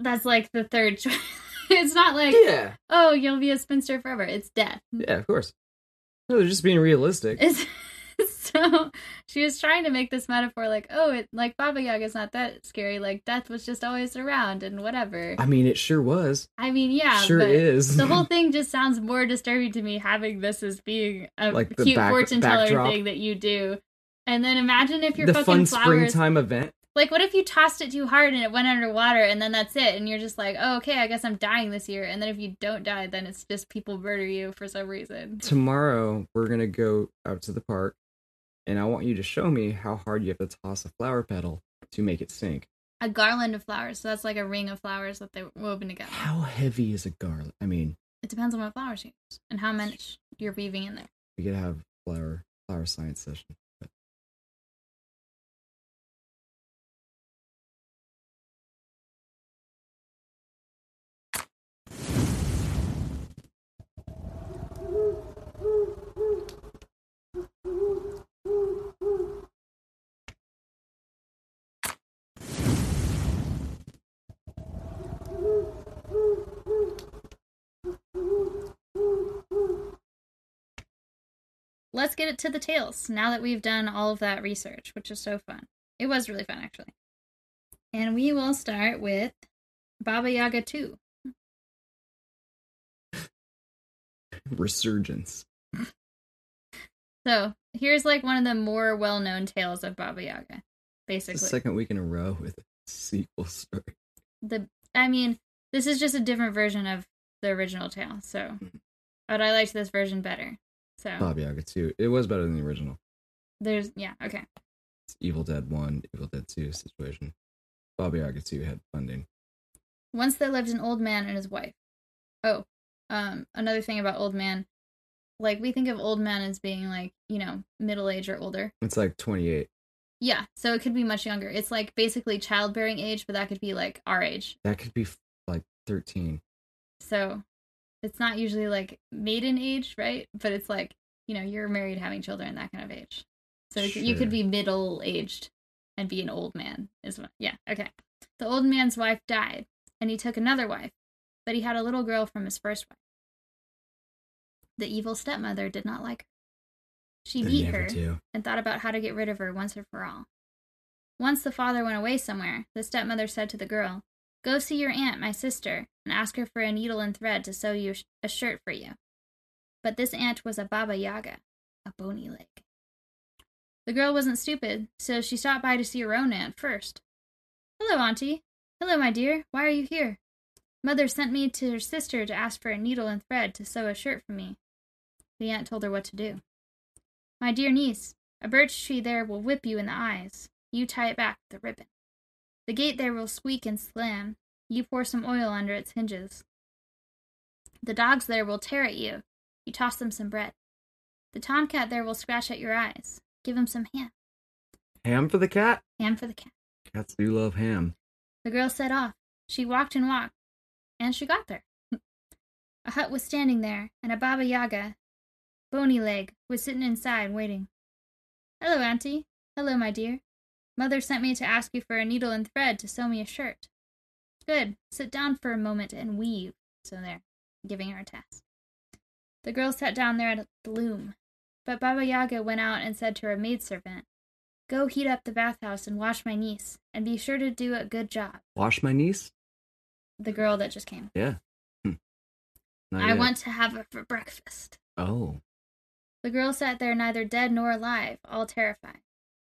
That's like the third choice. it's not like Yeah. oh you'll be a spinster forever. It's death. Yeah, of course. No, they're just being realistic. It's so she was trying to make this metaphor like, oh, it like Baba Yaga is not that scary. Like death was just always around and whatever. I mean, it sure was. I mean, yeah, sure but is. the whole thing just sounds more disturbing to me having this as being a Like cute back- fortune teller backdrop. thing that you do. And then imagine if your the fucking fun flowers springtime event. like what if you tossed it too hard and it went underwater and then that's it and you're just like, Oh, okay, I guess I'm dying this year and then if you don't die, then it's just people murder you for some reason. Tomorrow, we're going to go out to the park, and I want you to show me how hard you have to toss a flower petal to make it sink. A garland of flowers, so that's like a ring of flowers that they're woven together. How heavy is a garland? I mean, It depends on what flowers you use and how much you're weaving in there. we could have flower flower science session. But Let's get it to the tales now that we've done all of that research, which is so fun. It was really fun, actually. And we will start with Baba Yaga 2. resurgence. So here's like one of the more well known tales of Baba Yaga, It's the basically. second week in a row with a sequel story. the I mean, this is just a different version of the original tale, so mm. but I liked this version better. So Bob Yaga 2. It was better than the original. there's yeah, okay. It's Evil Dead 1, Evil Dead 2 situation. Bobby 2 had funding. Once there lived an old man and his wife. Oh, um, another thing about old man, like we think of old man as being like you know middle age or older. It's like 28. Yeah, so it could be much younger. It's like basically childbearing age, but that could be like our age. That could be like 13. So it's not usually like maiden age, right? But it's like you know, you're married, having children, that kind of age. So you could be middle aged and be an old man. Is what? Yeah. Okay. The old man's wife died, and he took another wife, but he had a little girl from his first wife. The evil stepmother did not like her. She They beat her do. and thought about how to get rid of her once and for all. Once the father went away somewhere, the stepmother said to the girl, Go see your aunt, my sister, and ask her for a needle and thread to sew you a shirt for you. But this aunt was a Baba Yaga, a bony leg. The girl wasn't stupid, so she stopped by to see her own aunt first. Hello, Auntie. Hello, my dear. Why are you here? Mother sent me to her sister to ask for a needle and thread to sew a shirt for me. The aunt told her what to do. My dear niece, a birch tree there will whip you in the eyes. You tie it back with a ribbon. The gate there will squeak and slam. You pour some oil under its hinges. The dogs there will tear at you. You toss them some bread. The tomcat there will scratch at your eyes. Give him some ham. Ham for the cat? Ham for the cat. Cats do love ham. The girl set off. She walked and walked, and she got there. a hut was standing there, and a Baba Yaga, bony leg, was sitting inside waiting. Hello, Auntie. Hello, my dear. Mother sent me to ask you for a needle and thread to sew me a shirt. Good. Sit down for a moment and weave. So there, giving her a task. The girl sat down there at the loom, but Baba Yaga went out and said to her maidservant, Go heat up the bathhouse and wash my niece, and be sure to do a good job. Wash my niece? The girl that just came. Yeah. Hmm. I yet. want to have her for breakfast. Oh. The girl sat there neither dead nor alive, all terrified.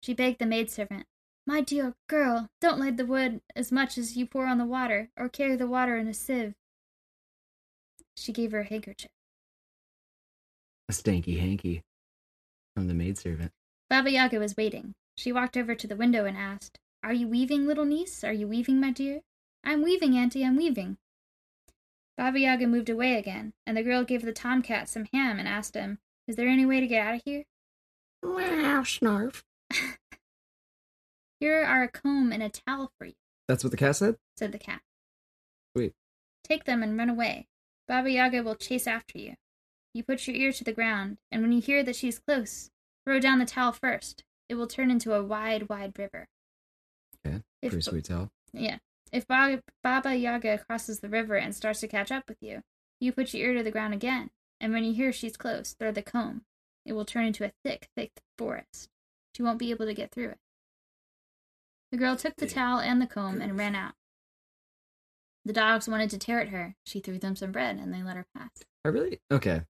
She begged the maidservant, My dear girl, don't light the wood as much as you pour on the water, or carry the water in a sieve. She gave her a handkerchief. A stanky hanky. From the maidservant. Baba Yaga was waiting. She walked over to the window and asked, Are you weaving, little niece? Are you weaving, my dear? I'm weaving, Auntie, I'm weaving. Baba Yaga moved away again, and the girl gave the tomcat some ham and asked him, Is there any way to get out of here? Wow, snarf. Here are a comb and a towel for you, That's what the cat said? said the cat. Sweet. Take them and run away. Baba Yaga will chase after you. You put your ear to the ground, and when you hear that she is close, throw down the towel first. It will turn into a wide, wide river. Okay. If Pretty sweet towel. Yeah. If ba- Baba Yaga crosses the river and starts to catch up with you, you put your ear to the ground again, and when you hear she's close, throw the comb. It will turn into a thick, thick forest. She won't be able to get through it. The girl took the towel and the comb and ran out. The dogs wanted to tear at her. She threw them some bread, and they let her pass. I really okay.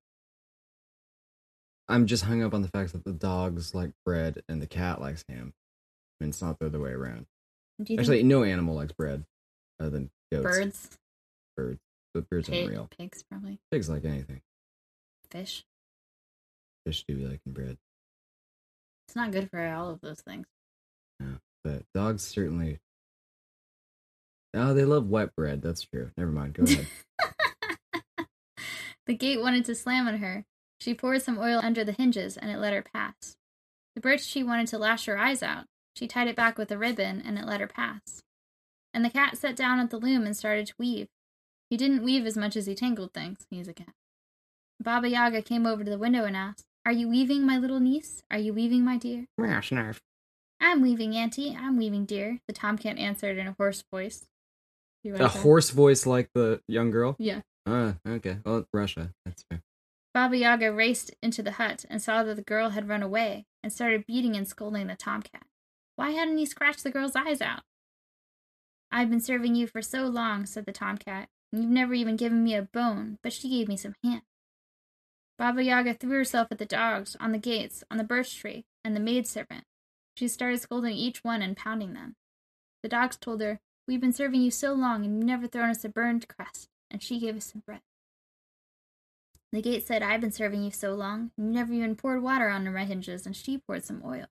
I'm just hung up on the fact that the dogs like bread and the cat likes ham. I mean, it's not the other way around. Actually, think no animal likes bread other than goats. birds, Birds. But birds aren't real. pigs, probably Pigs like anything. fish? Fish do like bread. It's not good for all of those things. But dogs certainly. Oh, they love wet bread. That's true. Never mind. Go ahead. the gate wanted to slam on her. She poured some oil under the hinges, and it let her pass. The birch tree wanted to lash her eyes out. She tied it back with a ribbon, and it let her pass. And the cat sat down at the loom and started to weave. He didn't weave as much as he tangled things. He's a cat. Baba Yaga came over to the window and asked, Are you weaving, my little niece? Are you weaving, my dear? Meow, snarf. I'm weaving, Auntie. I'm weaving, dear. The tomcat answered in a hoarse voice. You A that? hoarse voice like the young girl. Yeah. Ah, okay. Well, Russia. That's fair. Baba Yaga raced into the hut and saw that the girl had run away and started beating and scolding the tomcat. Why hadn't he scratched the girl's eyes out? I've been serving you for so long, said the tomcat, and you've never even given me a bone, but she gave me some ham. Baba Yaga threw herself at the dogs, on the gates, on the birch tree, and the maidservant. She started scolding each one and pounding them. The dogs told her, We've been serving you so long and you've never thrown us a burned crust, and she gave us some bread. The gate said, I've been serving you so long, and you never even poured water on my hinges, and she poured some oil.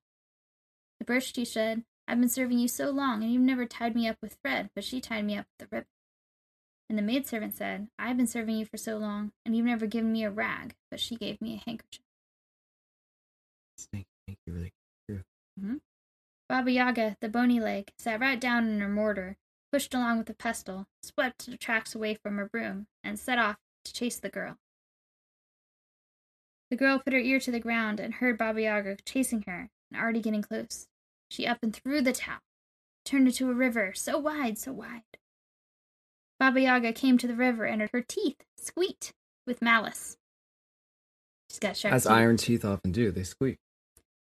The birch tree said, I've been serving you so long, and you've never tied me up with thread, but she tied me up with a ribbon. And the maidservant said, I've been serving you for so long, and you've never given me a rag, but she gave me a handkerchief. Thank you. Really. Mm-hmm. Baba Yaga, the bony leg, sat right down in her mortar, pushed along with the pestle, swept the tracks away from her broom, and set off to chase the girl. The girl put her ear to the ground and heard Baba Yaga chasing her and already getting close. She up and threw the towel, turned into a river, so wide, so wide. Baba Yaga came to the river and her teeth squeaked with malice. She's got sharp As teeth. iron teeth often do, they squeak.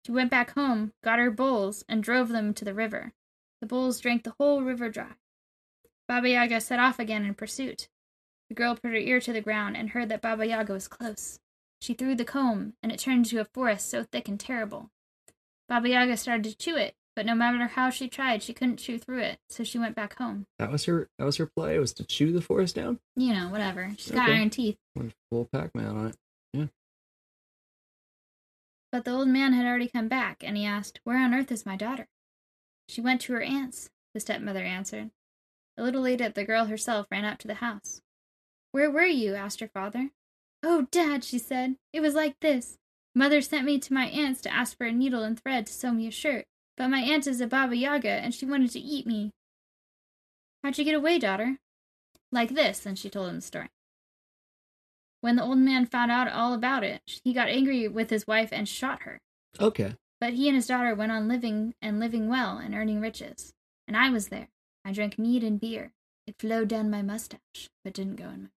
She went back home, got her bulls, and drove them to the river. The bulls drank the whole river dry. Baba Yaga set off again in pursuit. The girl put her ear to the ground and heard that Baba Yaga was close. She threw the comb, and it turned into a forest so thick and terrible. Baba Yaga started to chew it, but no matter how she tried, she couldn't chew through it, so she went back home. That was her. That was her play. Was to chew the forest down. You know, whatever. She's got iron teeth. Full Pac-Man on it. Yeah. But the old man had already come back, and he asked, Where on earth is my daughter? She went to her aunt's, the stepmother answered. A little later, the girl herself ran up to the house. Where were you? asked her father. Oh, Dad, she said. It was like this. Mother sent me to my aunt's to ask for a needle and thread to sew me a shirt, but my aunt is a Baba Yaga, and she wanted to eat me. How'd you get away, daughter? Like this, and she told him the story. When the old man found out all about it, he got angry with his wife and shot her. Okay. But he and his daughter went on living and living well and earning riches. And I was there. I drank mead and beer. It flowed down my mustache, but didn't go in my.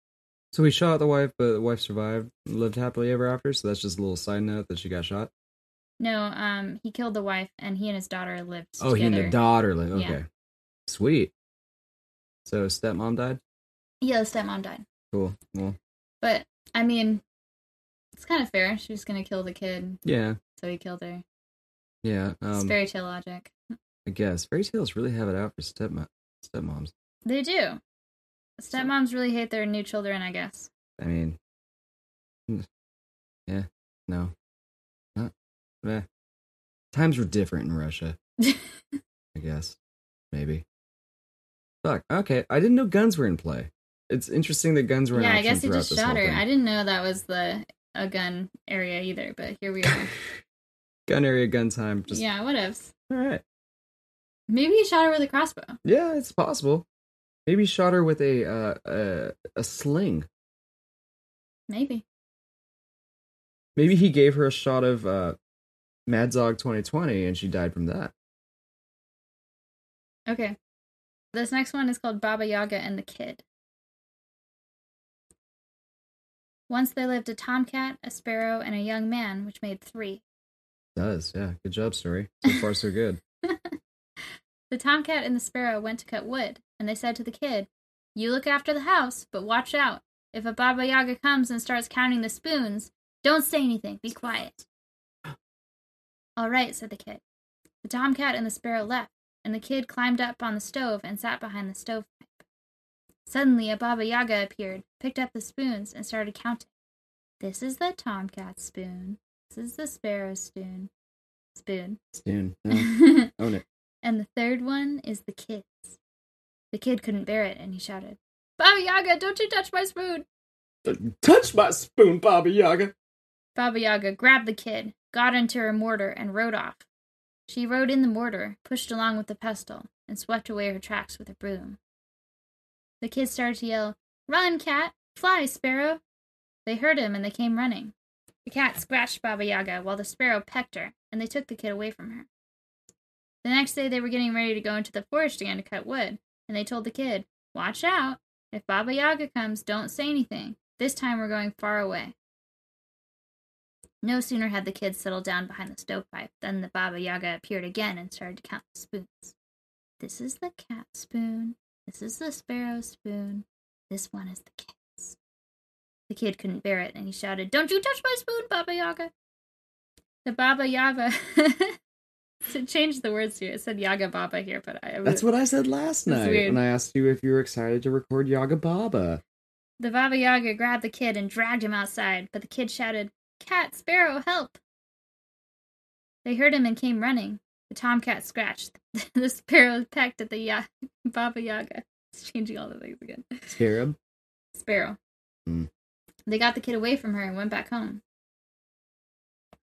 So he shot the wife, but the wife survived, lived happily ever after. So that's just a little side note that she got shot. No, um, he killed the wife, and he and his daughter lived Oh, he and the daughter. Like, okay, Yeah. sweet. So stepmom died. Yeah, the stepmom died. Cool. Well, But I mean, it's kind of fair. She was gonna kill the kid, yeah, so he killed her. yeah. It's Um, fairy tale logic. I guess fairy tales really have it out for stepmom stepmoms. They do. Stepmoms really hate their new children, I guess. I mean, mm, yeah, no. Eh. Times were different in Russia. I guess, maybe. Fuck. Okay, I didn't know guns were in play. It's interesting that guns were. yeah, I guess he just shot her. thing. I didn't know that was the a gun area either, but here we are. gun area, gun time. Just yeah, whatevs. all right. Maybe he shot her with a crossbow. Yeah, it's possible. Maybe he shot her with a uh, a a sling. Maybe. Maybe he gave her a shot of uh, Mad Dog 2020 and she died from that. Okay. This next one is called Baba Yaga and the Kid. Once there lived a tomcat, a sparrow, and a young man, which made three. Does yeah. Good job, story. So far, so good. The tomcat and the sparrow went to cut wood, and they said to the kid, You look after the house, but watch out. If a Baba Yaga comes and starts counting the spoons, don't say anything. Be quiet. All right, said the kid. The tomcat and the sparrow left, and the kid climbed up on the stove and sat behind the stovepipe. Suddenly, a Baba Yaga appeared, picked up the spoons, and started counting. This is the tomcat's spoon. This is the sparrow's spoon. Spoon. Spoon. Yeah. Oh, own it. And the third one is the kid's. The kid couldn't bear it, and he shouted, Baba Yaga, don't you touch my spoon! Touch my spoon, Baba Yaga. Baba Yaga grabbed the kid, got into her mortar, and rode off. She rode in the mortar, pushed along with the pestle, and swept away her tracks with a broom. The kid started to yell, Run, cat! Fly, sparrow! They heard him, and they came running. The cat scratched Baba Yaga, while the sparrow pecked her, and they took the kid away from her. The next day they were getting ready to go into the forest again to cut wood, and they told the kid, Watch out! If Baba Yaga comes, don't say anything. This time we're going far away. No sooner had the kid settled down behind the stovepipe than the Baba Yaga appeared again and started to count the spoons. This is the cat spoon. This is the sparrow spoon. This one is the cat's. The kid couldn't bear it and he shouted, Don't you touch my spoon, Baba Yaga! The Baba Yaga. to change the words here, it said Yaga Baba here, but I. That's what I said last night weird. when I asked you if you were excited to record Yaga Baba. The Baba Yaga grabbed the kid and dragged him outside, but the kid shouted, Cat, Sparrow, help! They heard him and came running. The tomcat scratched. the sparrow pecked at the ya- Baba Yaga. It's changing all the things again. Scarab. Sparrow. Hmm. They got the kid away from her and went back home.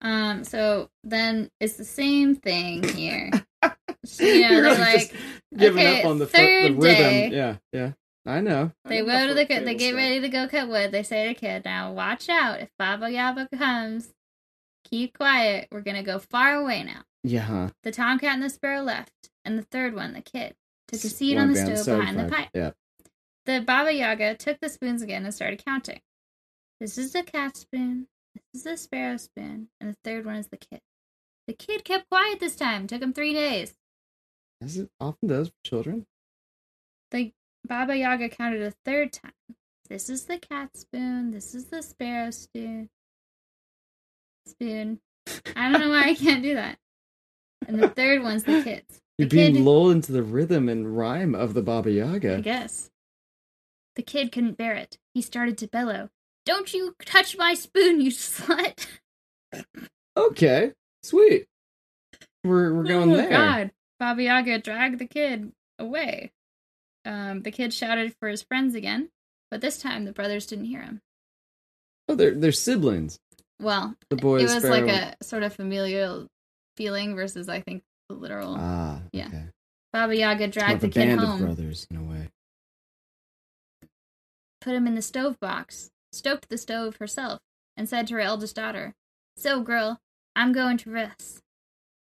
Um, so then it's the same thing here. you know, You're they're really just like, giving okay, up on the, fo- the rhythm. day. Yeah, yeah. I know. I They know go to the folk they get stuff. ready to go cut wood. They say to the kid, "Now watch out! If Baba Yaga comes, keep quiet. We're gonna go far away now." Yeah. Huh. The tomcat and the sparrow left, and the third one, the kid, took a seat One on the stove seven, behind the pipe. Yeah. The Baba Yaga took the spoons again and started counting. This is the cat spoon. This is the sparrow spoon, and the third one is the kid. The kid kept quiet this time. Took him three days. As it often does for children. The Baba Yaga counted a third time. This is the cat spoon. This is the sparrow spoon. Spoon. I don't know why I can't do that. And the third one's the kids. You're The being kid- lulled into the rhythm and rhyme of the Baba Yaga. I guess. The kid couldn't bear it. He started to bellow. Don't you touch my spoon, you slut! Okay. Sweet. We're we're going there. oh, there. God. Baba Yaga dragged the kid away. Um, the kid shouted for his friends again, but this time the brothers didn't hear him. Oh, they're they're siblings. Well, The boy it was like a sort of familial feeling versus, I think, the literal. ah. yeah. Okay. Baba Yaga dragged the kid band of home, brothers in a way. put him in the stove box, stoked the stove herself, and said to her eldest daughter, So, girl, I'm going to rest.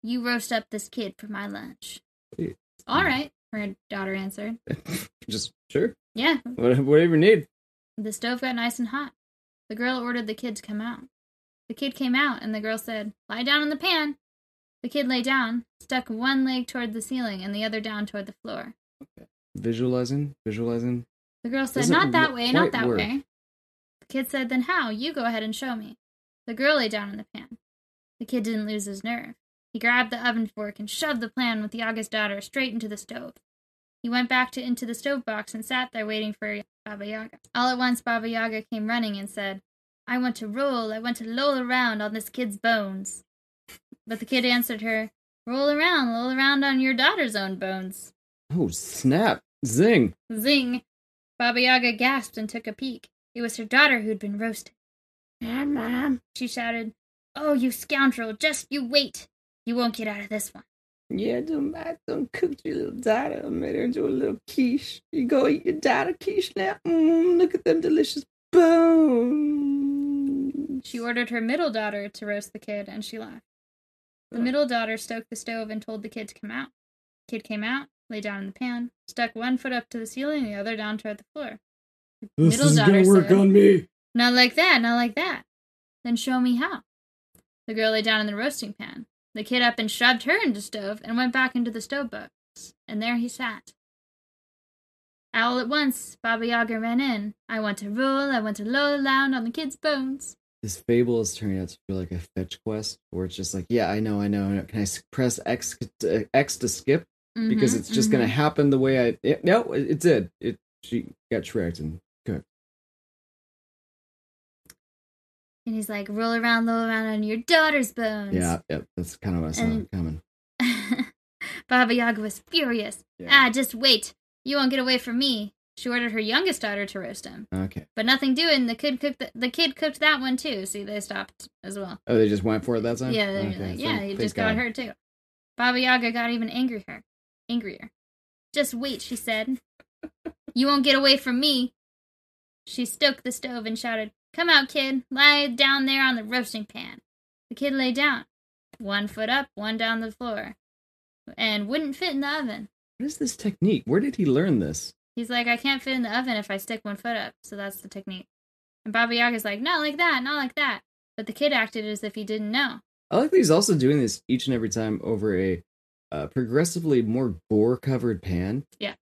You roast up this kid for my lunch. All right, her daughter answered. Just sure. Yeah, Whatever you need. the stove got nice and hot. The girl ordered the kid to come out. The kid came out, and the girl said, Lie down in the pan. The kid lay down, stuck one leg toward the ceiling and the other down toward the floor. Okay. Visualizing, visualizing. The girl said, Doesn't Not that way, not that work. way. The kid said, Then how? You go ahead and show me. The girl lay down in the pan. The kid didn't lose his nerve. He grabbed the oven fork and shoved the plan with Yaga's daughter straight into the stove. He went back to into the stove box and sat there waiting for Baba Yaga. All at once Baba Yaga came running and said, I want to roll, I want to loll around on this kid's bones. But the kid answered her, Roll around, roll around on your daughter's own bones. Oh snap! Zing! Zing! Baba Yaga gasped and took a peek. It was her daughter who'd been roasted. Mom, mom. She shouted, Oh, you scoundrel, just you wait. You won't get out of this one. Yeah, done, I done cooked your little daughter. I made her into a little quiche. You go eat your daughter quiche now. Mm, look at them delicious bones. She ordered her middle daughter to roast the kid, and she laughed. The middle daughter stoked the stove and told the kid to come out. The Kid came out, lay down in the pan, stuck one foot up to the ceiling, the other down toward the floor. This middle is daughter gonna work said- on me. Not like that, not like that. Then show me how. The girl lay down in the roasting pan. The kid up and shoved her into the stove and went back into the stove box. And there he sat. All at once, Baba Yaga ran in. I want to roll, I want to loll around on the kid's bones. This fable is turning out to feel like a fetch quest, where it's just like, yeah, I know, I know. I know. Can I press X to, X to skip because Mhm, it's just mhm. gonna happen the way I? It, no, it, it did. It she got tricked and And he's like, roll around, roll around on your daughter's bones. Yeah, yep. That's kind of what I saw And- coming. Baba Yaga was furious. Yeah. Ah, just wait. You won't get away from me. She ordered her youngest daughter to roast him. Okay. But nothing doing. The kid cooked. The, the kid cooked that one too. See, they stopped as well. Oh, they just went for it that time. Yeah, Okay, like, yeah, he thank just got God. her too. Baba Yaga got even angrier. Angrier. Just wait, she said. you won't get away from me. She stoked the stove and shouted, "Come out, kid! Lie down there on the roasting pan." The kid lay down, one foot up, one down the floor, and wouldn't fit in the oven. What is this technique? Where did he learn this? He's like, I can't fit in the oven if I stick one foot up, so that's the technique. And Baba Yaga's like, not like that, not like that. But the kid acted as if he didn't know. I like that he's also doing this each and every time over a uh, progressively more gore covered pan. Yeah.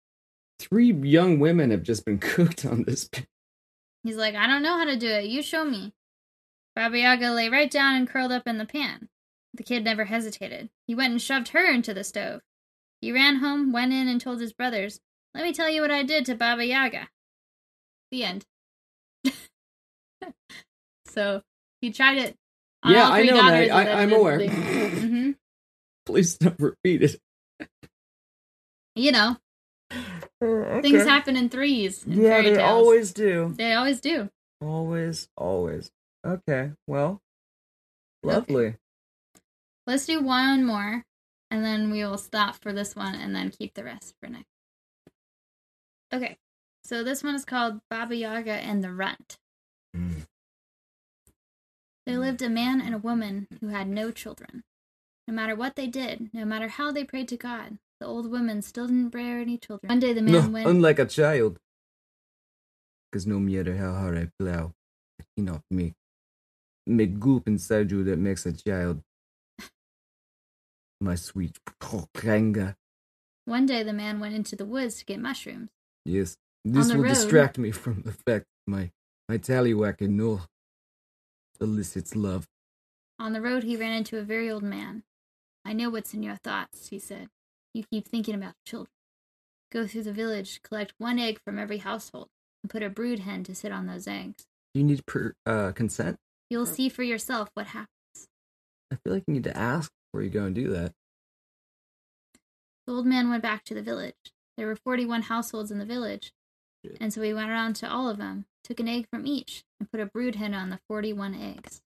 Three young women have just been cooked on this pan. He's like, I don't know how to do it. You show me. Baba Yaga lay right down and curled up in the pan. The kid never hesitated. He went and shoved her into the stove. He ran home, went in, and told his brothers, Let me tell you what I did to Baba Yaga. The end. so he tried it. Yeah, I know, Meg. I- I'm aware. Mhm. Please don't repeat it. You know, things happen in threes. In Yeah, they tales. always do. They always do. Always, always. Okay, well, lovely. Let's do one more, and then we will stop for this one, and then keep the rest for next. Okay, So this one is called Baba Yaga and the Runt. Mm. There lived a man and a woman who had no children. No matter what they did, no matter how they prayed to God, the old woman still didn't bear any children. One day the man No, went. unlike a child. Because no matter how hard I plow, I cannot make make goop inside you that makes a child. My sweet Pranga. One day the man went into the woods to get mushrooms. Yes, this will road- distract me from the fact my my tallywhack and no elicits love. On the road he ran into a very old man. I know what's in your thoughts, he said. You keep thinking about children. Go through the village, collect one egg from every household, and put a brood hen to sit on those eggs. Do you need per, uh, consent? You'll see for yourself what happens. I feel like you need to ask before you go and do that. The old man went back to the village. There were 41 households in the village, Shit. and so he went around to all of them, took an egg from each, and put a brood hen on the 41 eggs.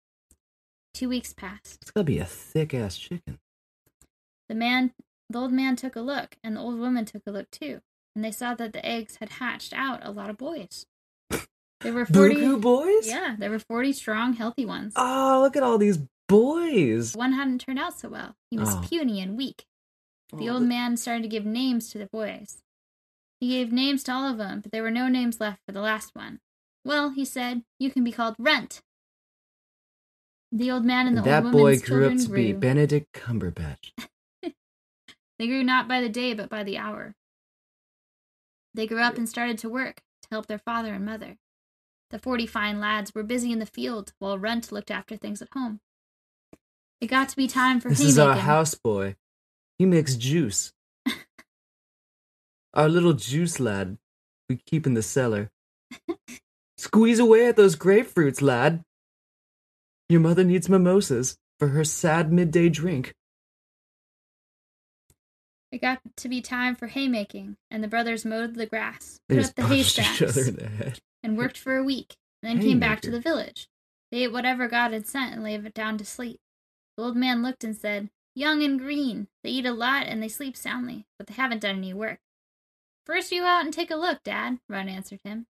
Two weeks passed. It's gotta be a thick ass chicken. The man, the old man took a look, and the old woman took a look too, and they saw that the eggs had hatched out a lot of boys. There were 40 Boo boys? Yeah, there were 40 strong, healthy ones. Oh, look at all these boys. One hadn't turned out so well. He was Oh. puny and weak. The Oh, old man started to give names to the boys. He gave names to all of them, but there were no names left for the last one. Well, he said, you can be called Runt. The old man and the that old boy woman's grew up to be grew. Benedict Cumberbatch. They grew not by the day, but by the hour. They grew up and started to work to help their father and mother. The forty fine lads were busy in the field while Runt looked after things at home. It got to be time for him. This haymaking. is our houseboy. He makes juice. our little juice lad we keep in the cellar. Squeeze away at those grapefruits, lad. Your mother needs mimosas for her sad midday drink. It got to be time for haymaking, and the brothers mowed the grass, They put up the haystacks, other in the head. and worked for a week, and then came back to the village. They ate whatever God had sent and lay it down to sleep. The old man looked and said, Young and green, they eat a lot and they sleep soundly, but they haven't done any work. First you out and take a look, Dad, Run answered him.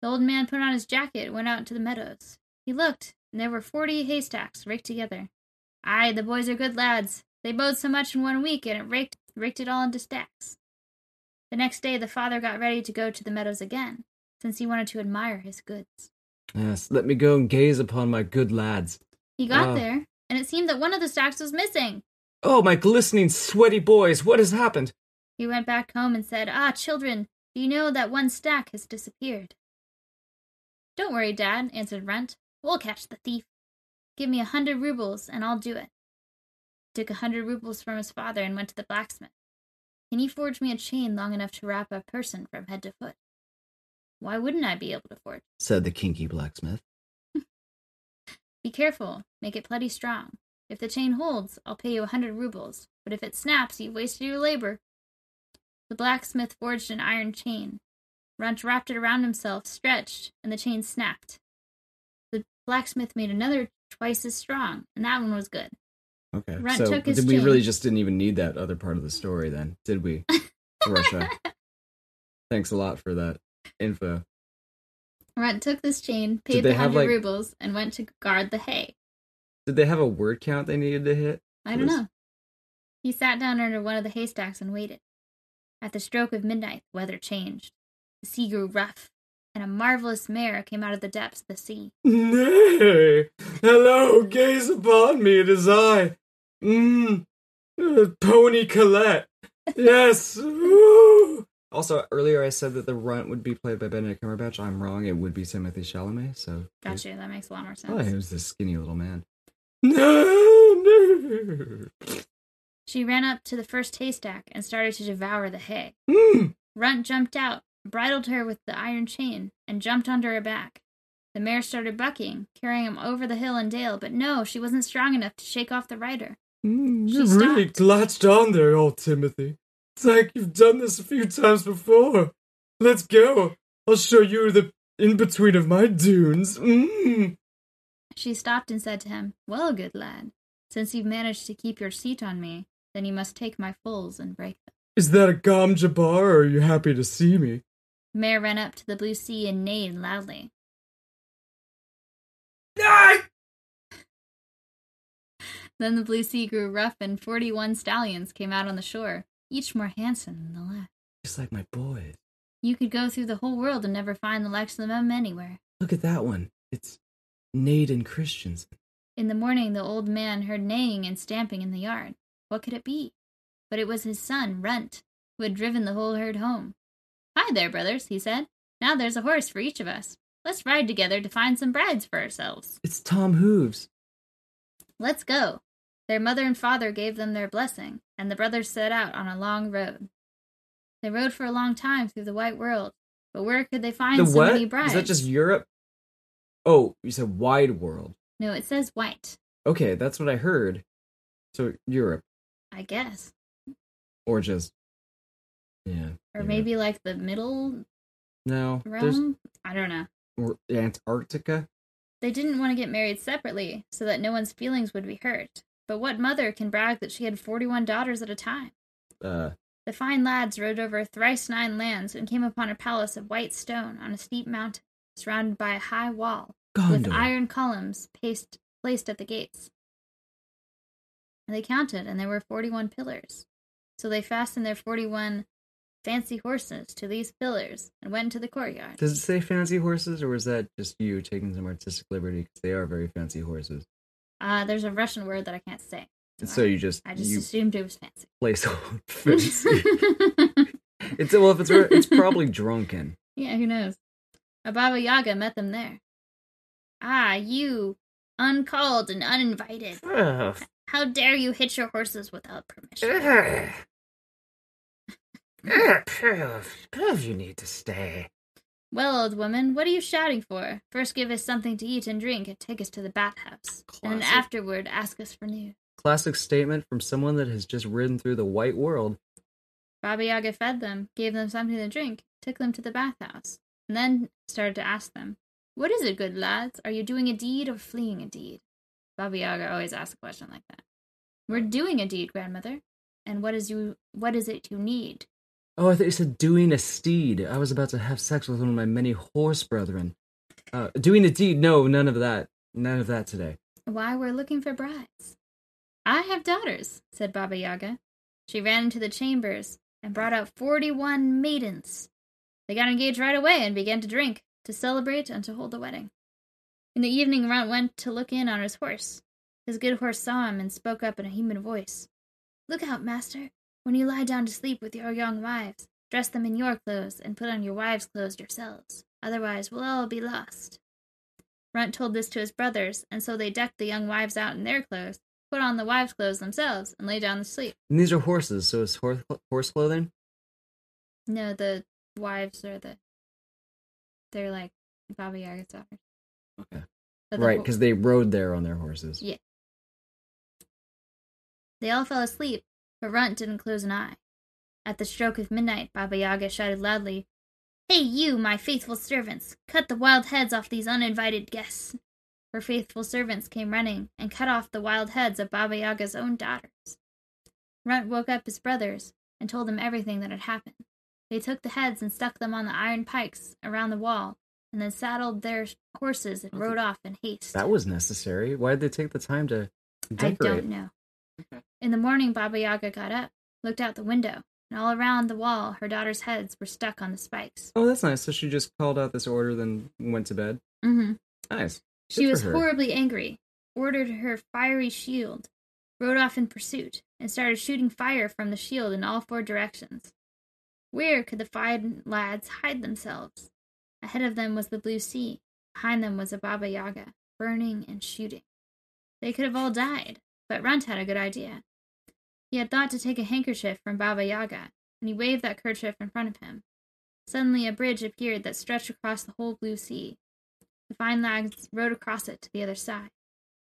The old man put on his jacket and went out into the meadows. He looked, and there were forty haystacks raked together. Aye, the boys are good lads. They mowed so much in one week, and it raked, raked it all into stacks. The next day the father got ready to go to the meadows again, since he wanted to admire his goods. Yes, let me go and gaze upon my good lads. He got Oh. there, and it seemed that one of the stacks was missing. Oh, my glistening, sweaty boys, what has happened? He went back home and said, Ah, children, do you know that one stack has disappeared? Don't worry, Dad, answered Runt. We'll catch the thief. Give me a hundred rubles, and I'll do it. Took a hundred roubles from his father and went to the blacksmith. Can you forge me a chain long enough to wrap a person from head to foot? Why wouldn't I be able to forge? said the kinky blacksmith. Be careful, make it plenty strong. If the chain holds, I'll pay you a hundred roubles, but if it snaps, you've wasted your labor. The blacksmith forged an iron chain. Runt wrapped it around himself, stretched, and the chain snapped. The blacksmith made another twice as strong, and that one was good. Okay. Runt so took his we really just didn't even need that other part of the story then, did we? Russia. Thanks a lot for that info. Runt took this chain, paid the hundred like- rubles, and went to guard the hay. Did they have a word count they needed to hit? I don't Yes. know. He sat down under one of the haystacks and waited. At the stroke of midnight, the weather changed. The sea grew rough, and a marvelous mare came out of the depths of the sea. Nay, hello, gaze upon me, it is I. Mmm, uh, Pony Colette. Yes. Also, earlier I said that the runt would be played by Benedict Cumberbatch. I'm wrong. It would be Timothée Chalamet. So Gotcha, that makes a lot more sense. Oh, he was this skinny little man. No, no. She ran up to the first haystack and started to devour the hay. Mm. Runt jumped out, bridled her with the iron chain, and jumped onto her back. The mare started bucking, carrying him over the hill and dale, but no, she wasn't strong enough to shake off the rider. Mm, She you really latched on there, old Timothy. It's like you've done this a few times before. Let's go. I'll show you the in between of my dunes. Mm. She stopped and said to him, Well, good lad, since you've managed to keep your seat on me, then you must take my foals and break them. Is that a gom jabbar, or are you happy to see me? Mare ran up to the blue sea and neighed loudly. Then the blue sea grew rough, and forty one stallions came out on the shore, each more handsome than the last. Just like my boys. You could go through the whole world and never find the likes of them anywhere. Look at that one. It's Naden Christensen. In the morning, the old man heard neighing and stamping in the yard. What could it be? But it was his son, Runt, who had driven the whole herd home. Hi there, brothers, he said. Now there's a horse for each of us. Let's ride together to find some brides for ourselves. It's Tom Hooves. Let's go. Their mother and father gave them their blessing, and the brothers set out on a long road. They rode for a long time through the white world, but where could they find the so what? many brides? Is that just Europe? Oh, you said wide world. No, it says white, Okay, that's what I heard. So Europe, I guess. or just yeah, Or yeah. maybe like the middle no. Realm? I don't know. or Antarctica. They didn't want to get married separately so that no one's feelings would be hurt. But what mother can brag that she had 41 daughters at a time? Uh, The fine lads rode over thrice nine lands and came upon a palace of white stone on a steep mountain, surrounded by a high wall, with iron columns placed, placed at the gates. And they counted, and there were 41 pillars. So they fastened their 41 fancy horses to these pillars and went into the courtyard. Does it say fancy horses, or was that just you taking some artistic liberty? Because they are very fancy horses. Uh, there's a Russian word that I can't say. And so you just I just you assumed it was fancy. place fancy. it's well, if it's it's probably drunken. yeah, who knows? A Baba Yaga met them there. Ah, you, uncalled and uninvited. How dare you hitch your horses without permission? you need to stay. Well, old woman, what are you shouting for? First give us something to eat and drink and take us to the bathhouse. And then afterward ask us for news. Classic statement from someone that has just ridden through the white world. Baba Yaga fed them, gave them something to drink, took them to the bathhouse, and then started to ask them, What is it, good lads? Are you doing a deed or fleeing a deed? Baba Yaga always asks a question like that. We're doing a deed, grandmother. And what is you what is it you need? Oh, I thought you said doing a steed. I was about to have sex with one of my many horse brethren. Uh, doing a deed? No, none of that. None of that today. Why, we're looking for brides. I have daughters, said Baba Yaga. She ran into the chambers and brought out forty one maidens. They got engaged right away and began to drink, to celebrate, and to hold the wedding. In the evening, Runt went to look in on his horse. His good horse saw him and spoke up in a human voice. Look out, master. When you lie down to sleep with your young wives, dress them in your clothes and put on your wives' clothes yourselves. Otherwise, we'll all be lost. Runt told this to his brothers, and so they decked the young wives out in their clothes, put on the wives' clothes themselves, and lay down to sleep. And these are horses, so it's horse horse clothing. No, the wives are the. They're like Baba Yaga's daughters. Okay. Right, because they rode there on their horses. Yeah. They all fell asleep, but Runt didn't close an eye. At the stroke of midnight, Baba Yaga shouted loudly, Hey, you, my faithful servants, cut the wild heads off these uninvited guests. Her faithful servants came running and cut off the wild heads of Baba Yaga's own daughters. Runt woke up his brothers and told them everything that had happened. They took the heads and stuck them on the iron pikes around the wall, and then saddled their horses and rode off in haste. That was necessary. Why did they take the time to decorate? I don't know. In the morning, Baba Yaga got up, looked out the window, and all around the wall, her daughters' heads were stuck on the spikes. Oh, that's nice. So she just called out this order, then went to bed. Mm-hmm. Nice. She was her. horribly angry, ordered her fiery shield, rode off in pursuit, and started shooting fire from the shield in all four directions. Where could the five lads hide themselves? Ahead of them was the blue sea. Behind them was a Baba Yaga, burning and shooting. They could have all died, but Runt had a good idea. He had thought to take a handkerchief from Baba Yaga, and he waved that kerchief in front of him. Suddenly a bridge appeared that stretched across the whole blue sea. The fine lads rode across it to the other side.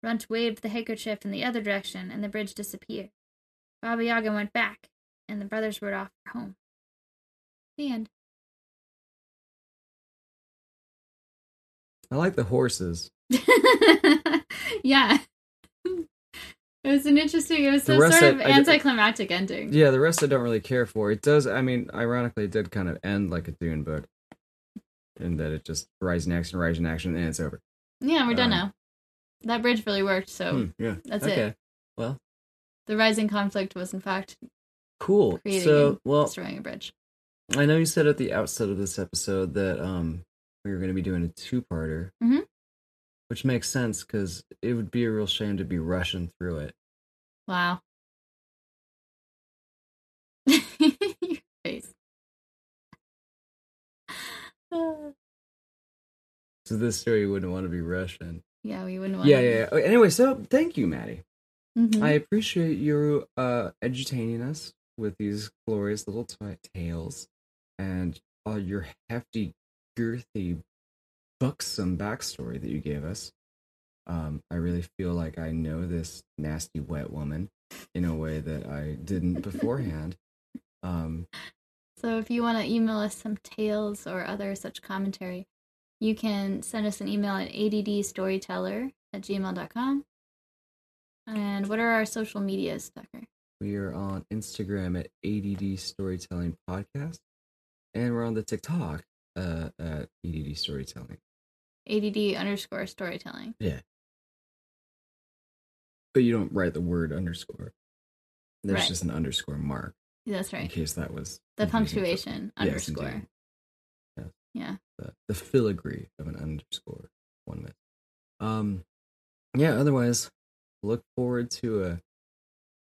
Runt waved the handkerchief in the other direction, and the bridge disappeared. Baba Yaga went back, and the brothers rode off for home. The end. I like the horses. yeah. It was an interesting, it was The a sort of I- I- anticlimactic ending. Yeah, the rest I don't really care for. It does. I mean, ironically, it did kind of end like a Dune book. and that it just rise in action, rise in action, and it's over. Yeah, we're done Um, now. That bridge really worked, so Hmm, yeah. that's okay. it. Well, The rising conflict was in fact cool. creating So, well, destroying a bridge. I know you said at the outset of this episode that um we were going to be doing a two-parter, Mhm. Which makes sense because it would be a real shame to be rushing through it. Wow. Your face. So this story you wouldn't want to be rushing. yeah, we wouldn't want. Yeah, yeah, yeah. Anyway, so thank you, Maddie. Mhm. I appreciate you uh edutaining us with these glorious little t- tales and all your hefty, girthy, buxom backstory that you gave us. Um, I really feel like I know this nasty wet woman in a way that I didn't beforehand. Um, So if you want to email us some tales or other such commentary, you can send us an email at addstoryteller at gmail.com. And what are our social medias, Tucker? we are on Instagram at ADD Storytelling Podcast, and we're on the TikTok uh, at ADD Storytelling. ADD underscore storytelling. Yeah. But you don't write the word underscore. There's Right. just an underscore mark That's right. in case that was The for- punctuation Yes, underscore. Yes. Yeah. The, the filigree of an underscore one minute. Um, yeah. Otherwise, look forward to a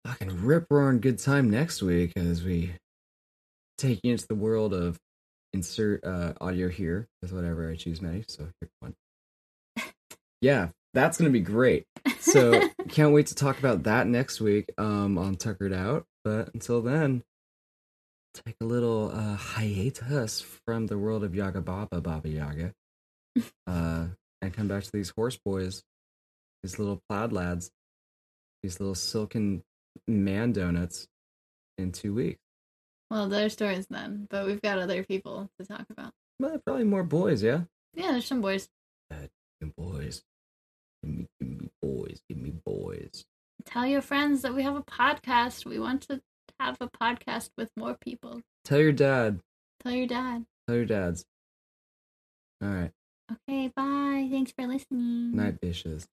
fucking rip roaring good time next week as we take you into the world of insert uh, audio here with whatever I choose, Maddie. So here one. Yeah, that's gonna be great. So can't wait to talk about that next week um, on Tuckered Out. But until then, take a little uh, hiatus from the world of Yaga Baba Baba Yaga, uh, and come back to these horse boys, these little plaid lads, these little silken man donuts in two weeks. Well, their stories then, but we've got other people to talk about. Well, probably more boys, yeah. Yeah, there's some boys. Uh, and boys, give me, give me boys, give me boys. Tell your friends that we have a podcast. We want to have a podcast with more people. Tell your dad. Tell your dad. Tell your dads. All right. Okay, bye. Thanks for listening. Night, bitches.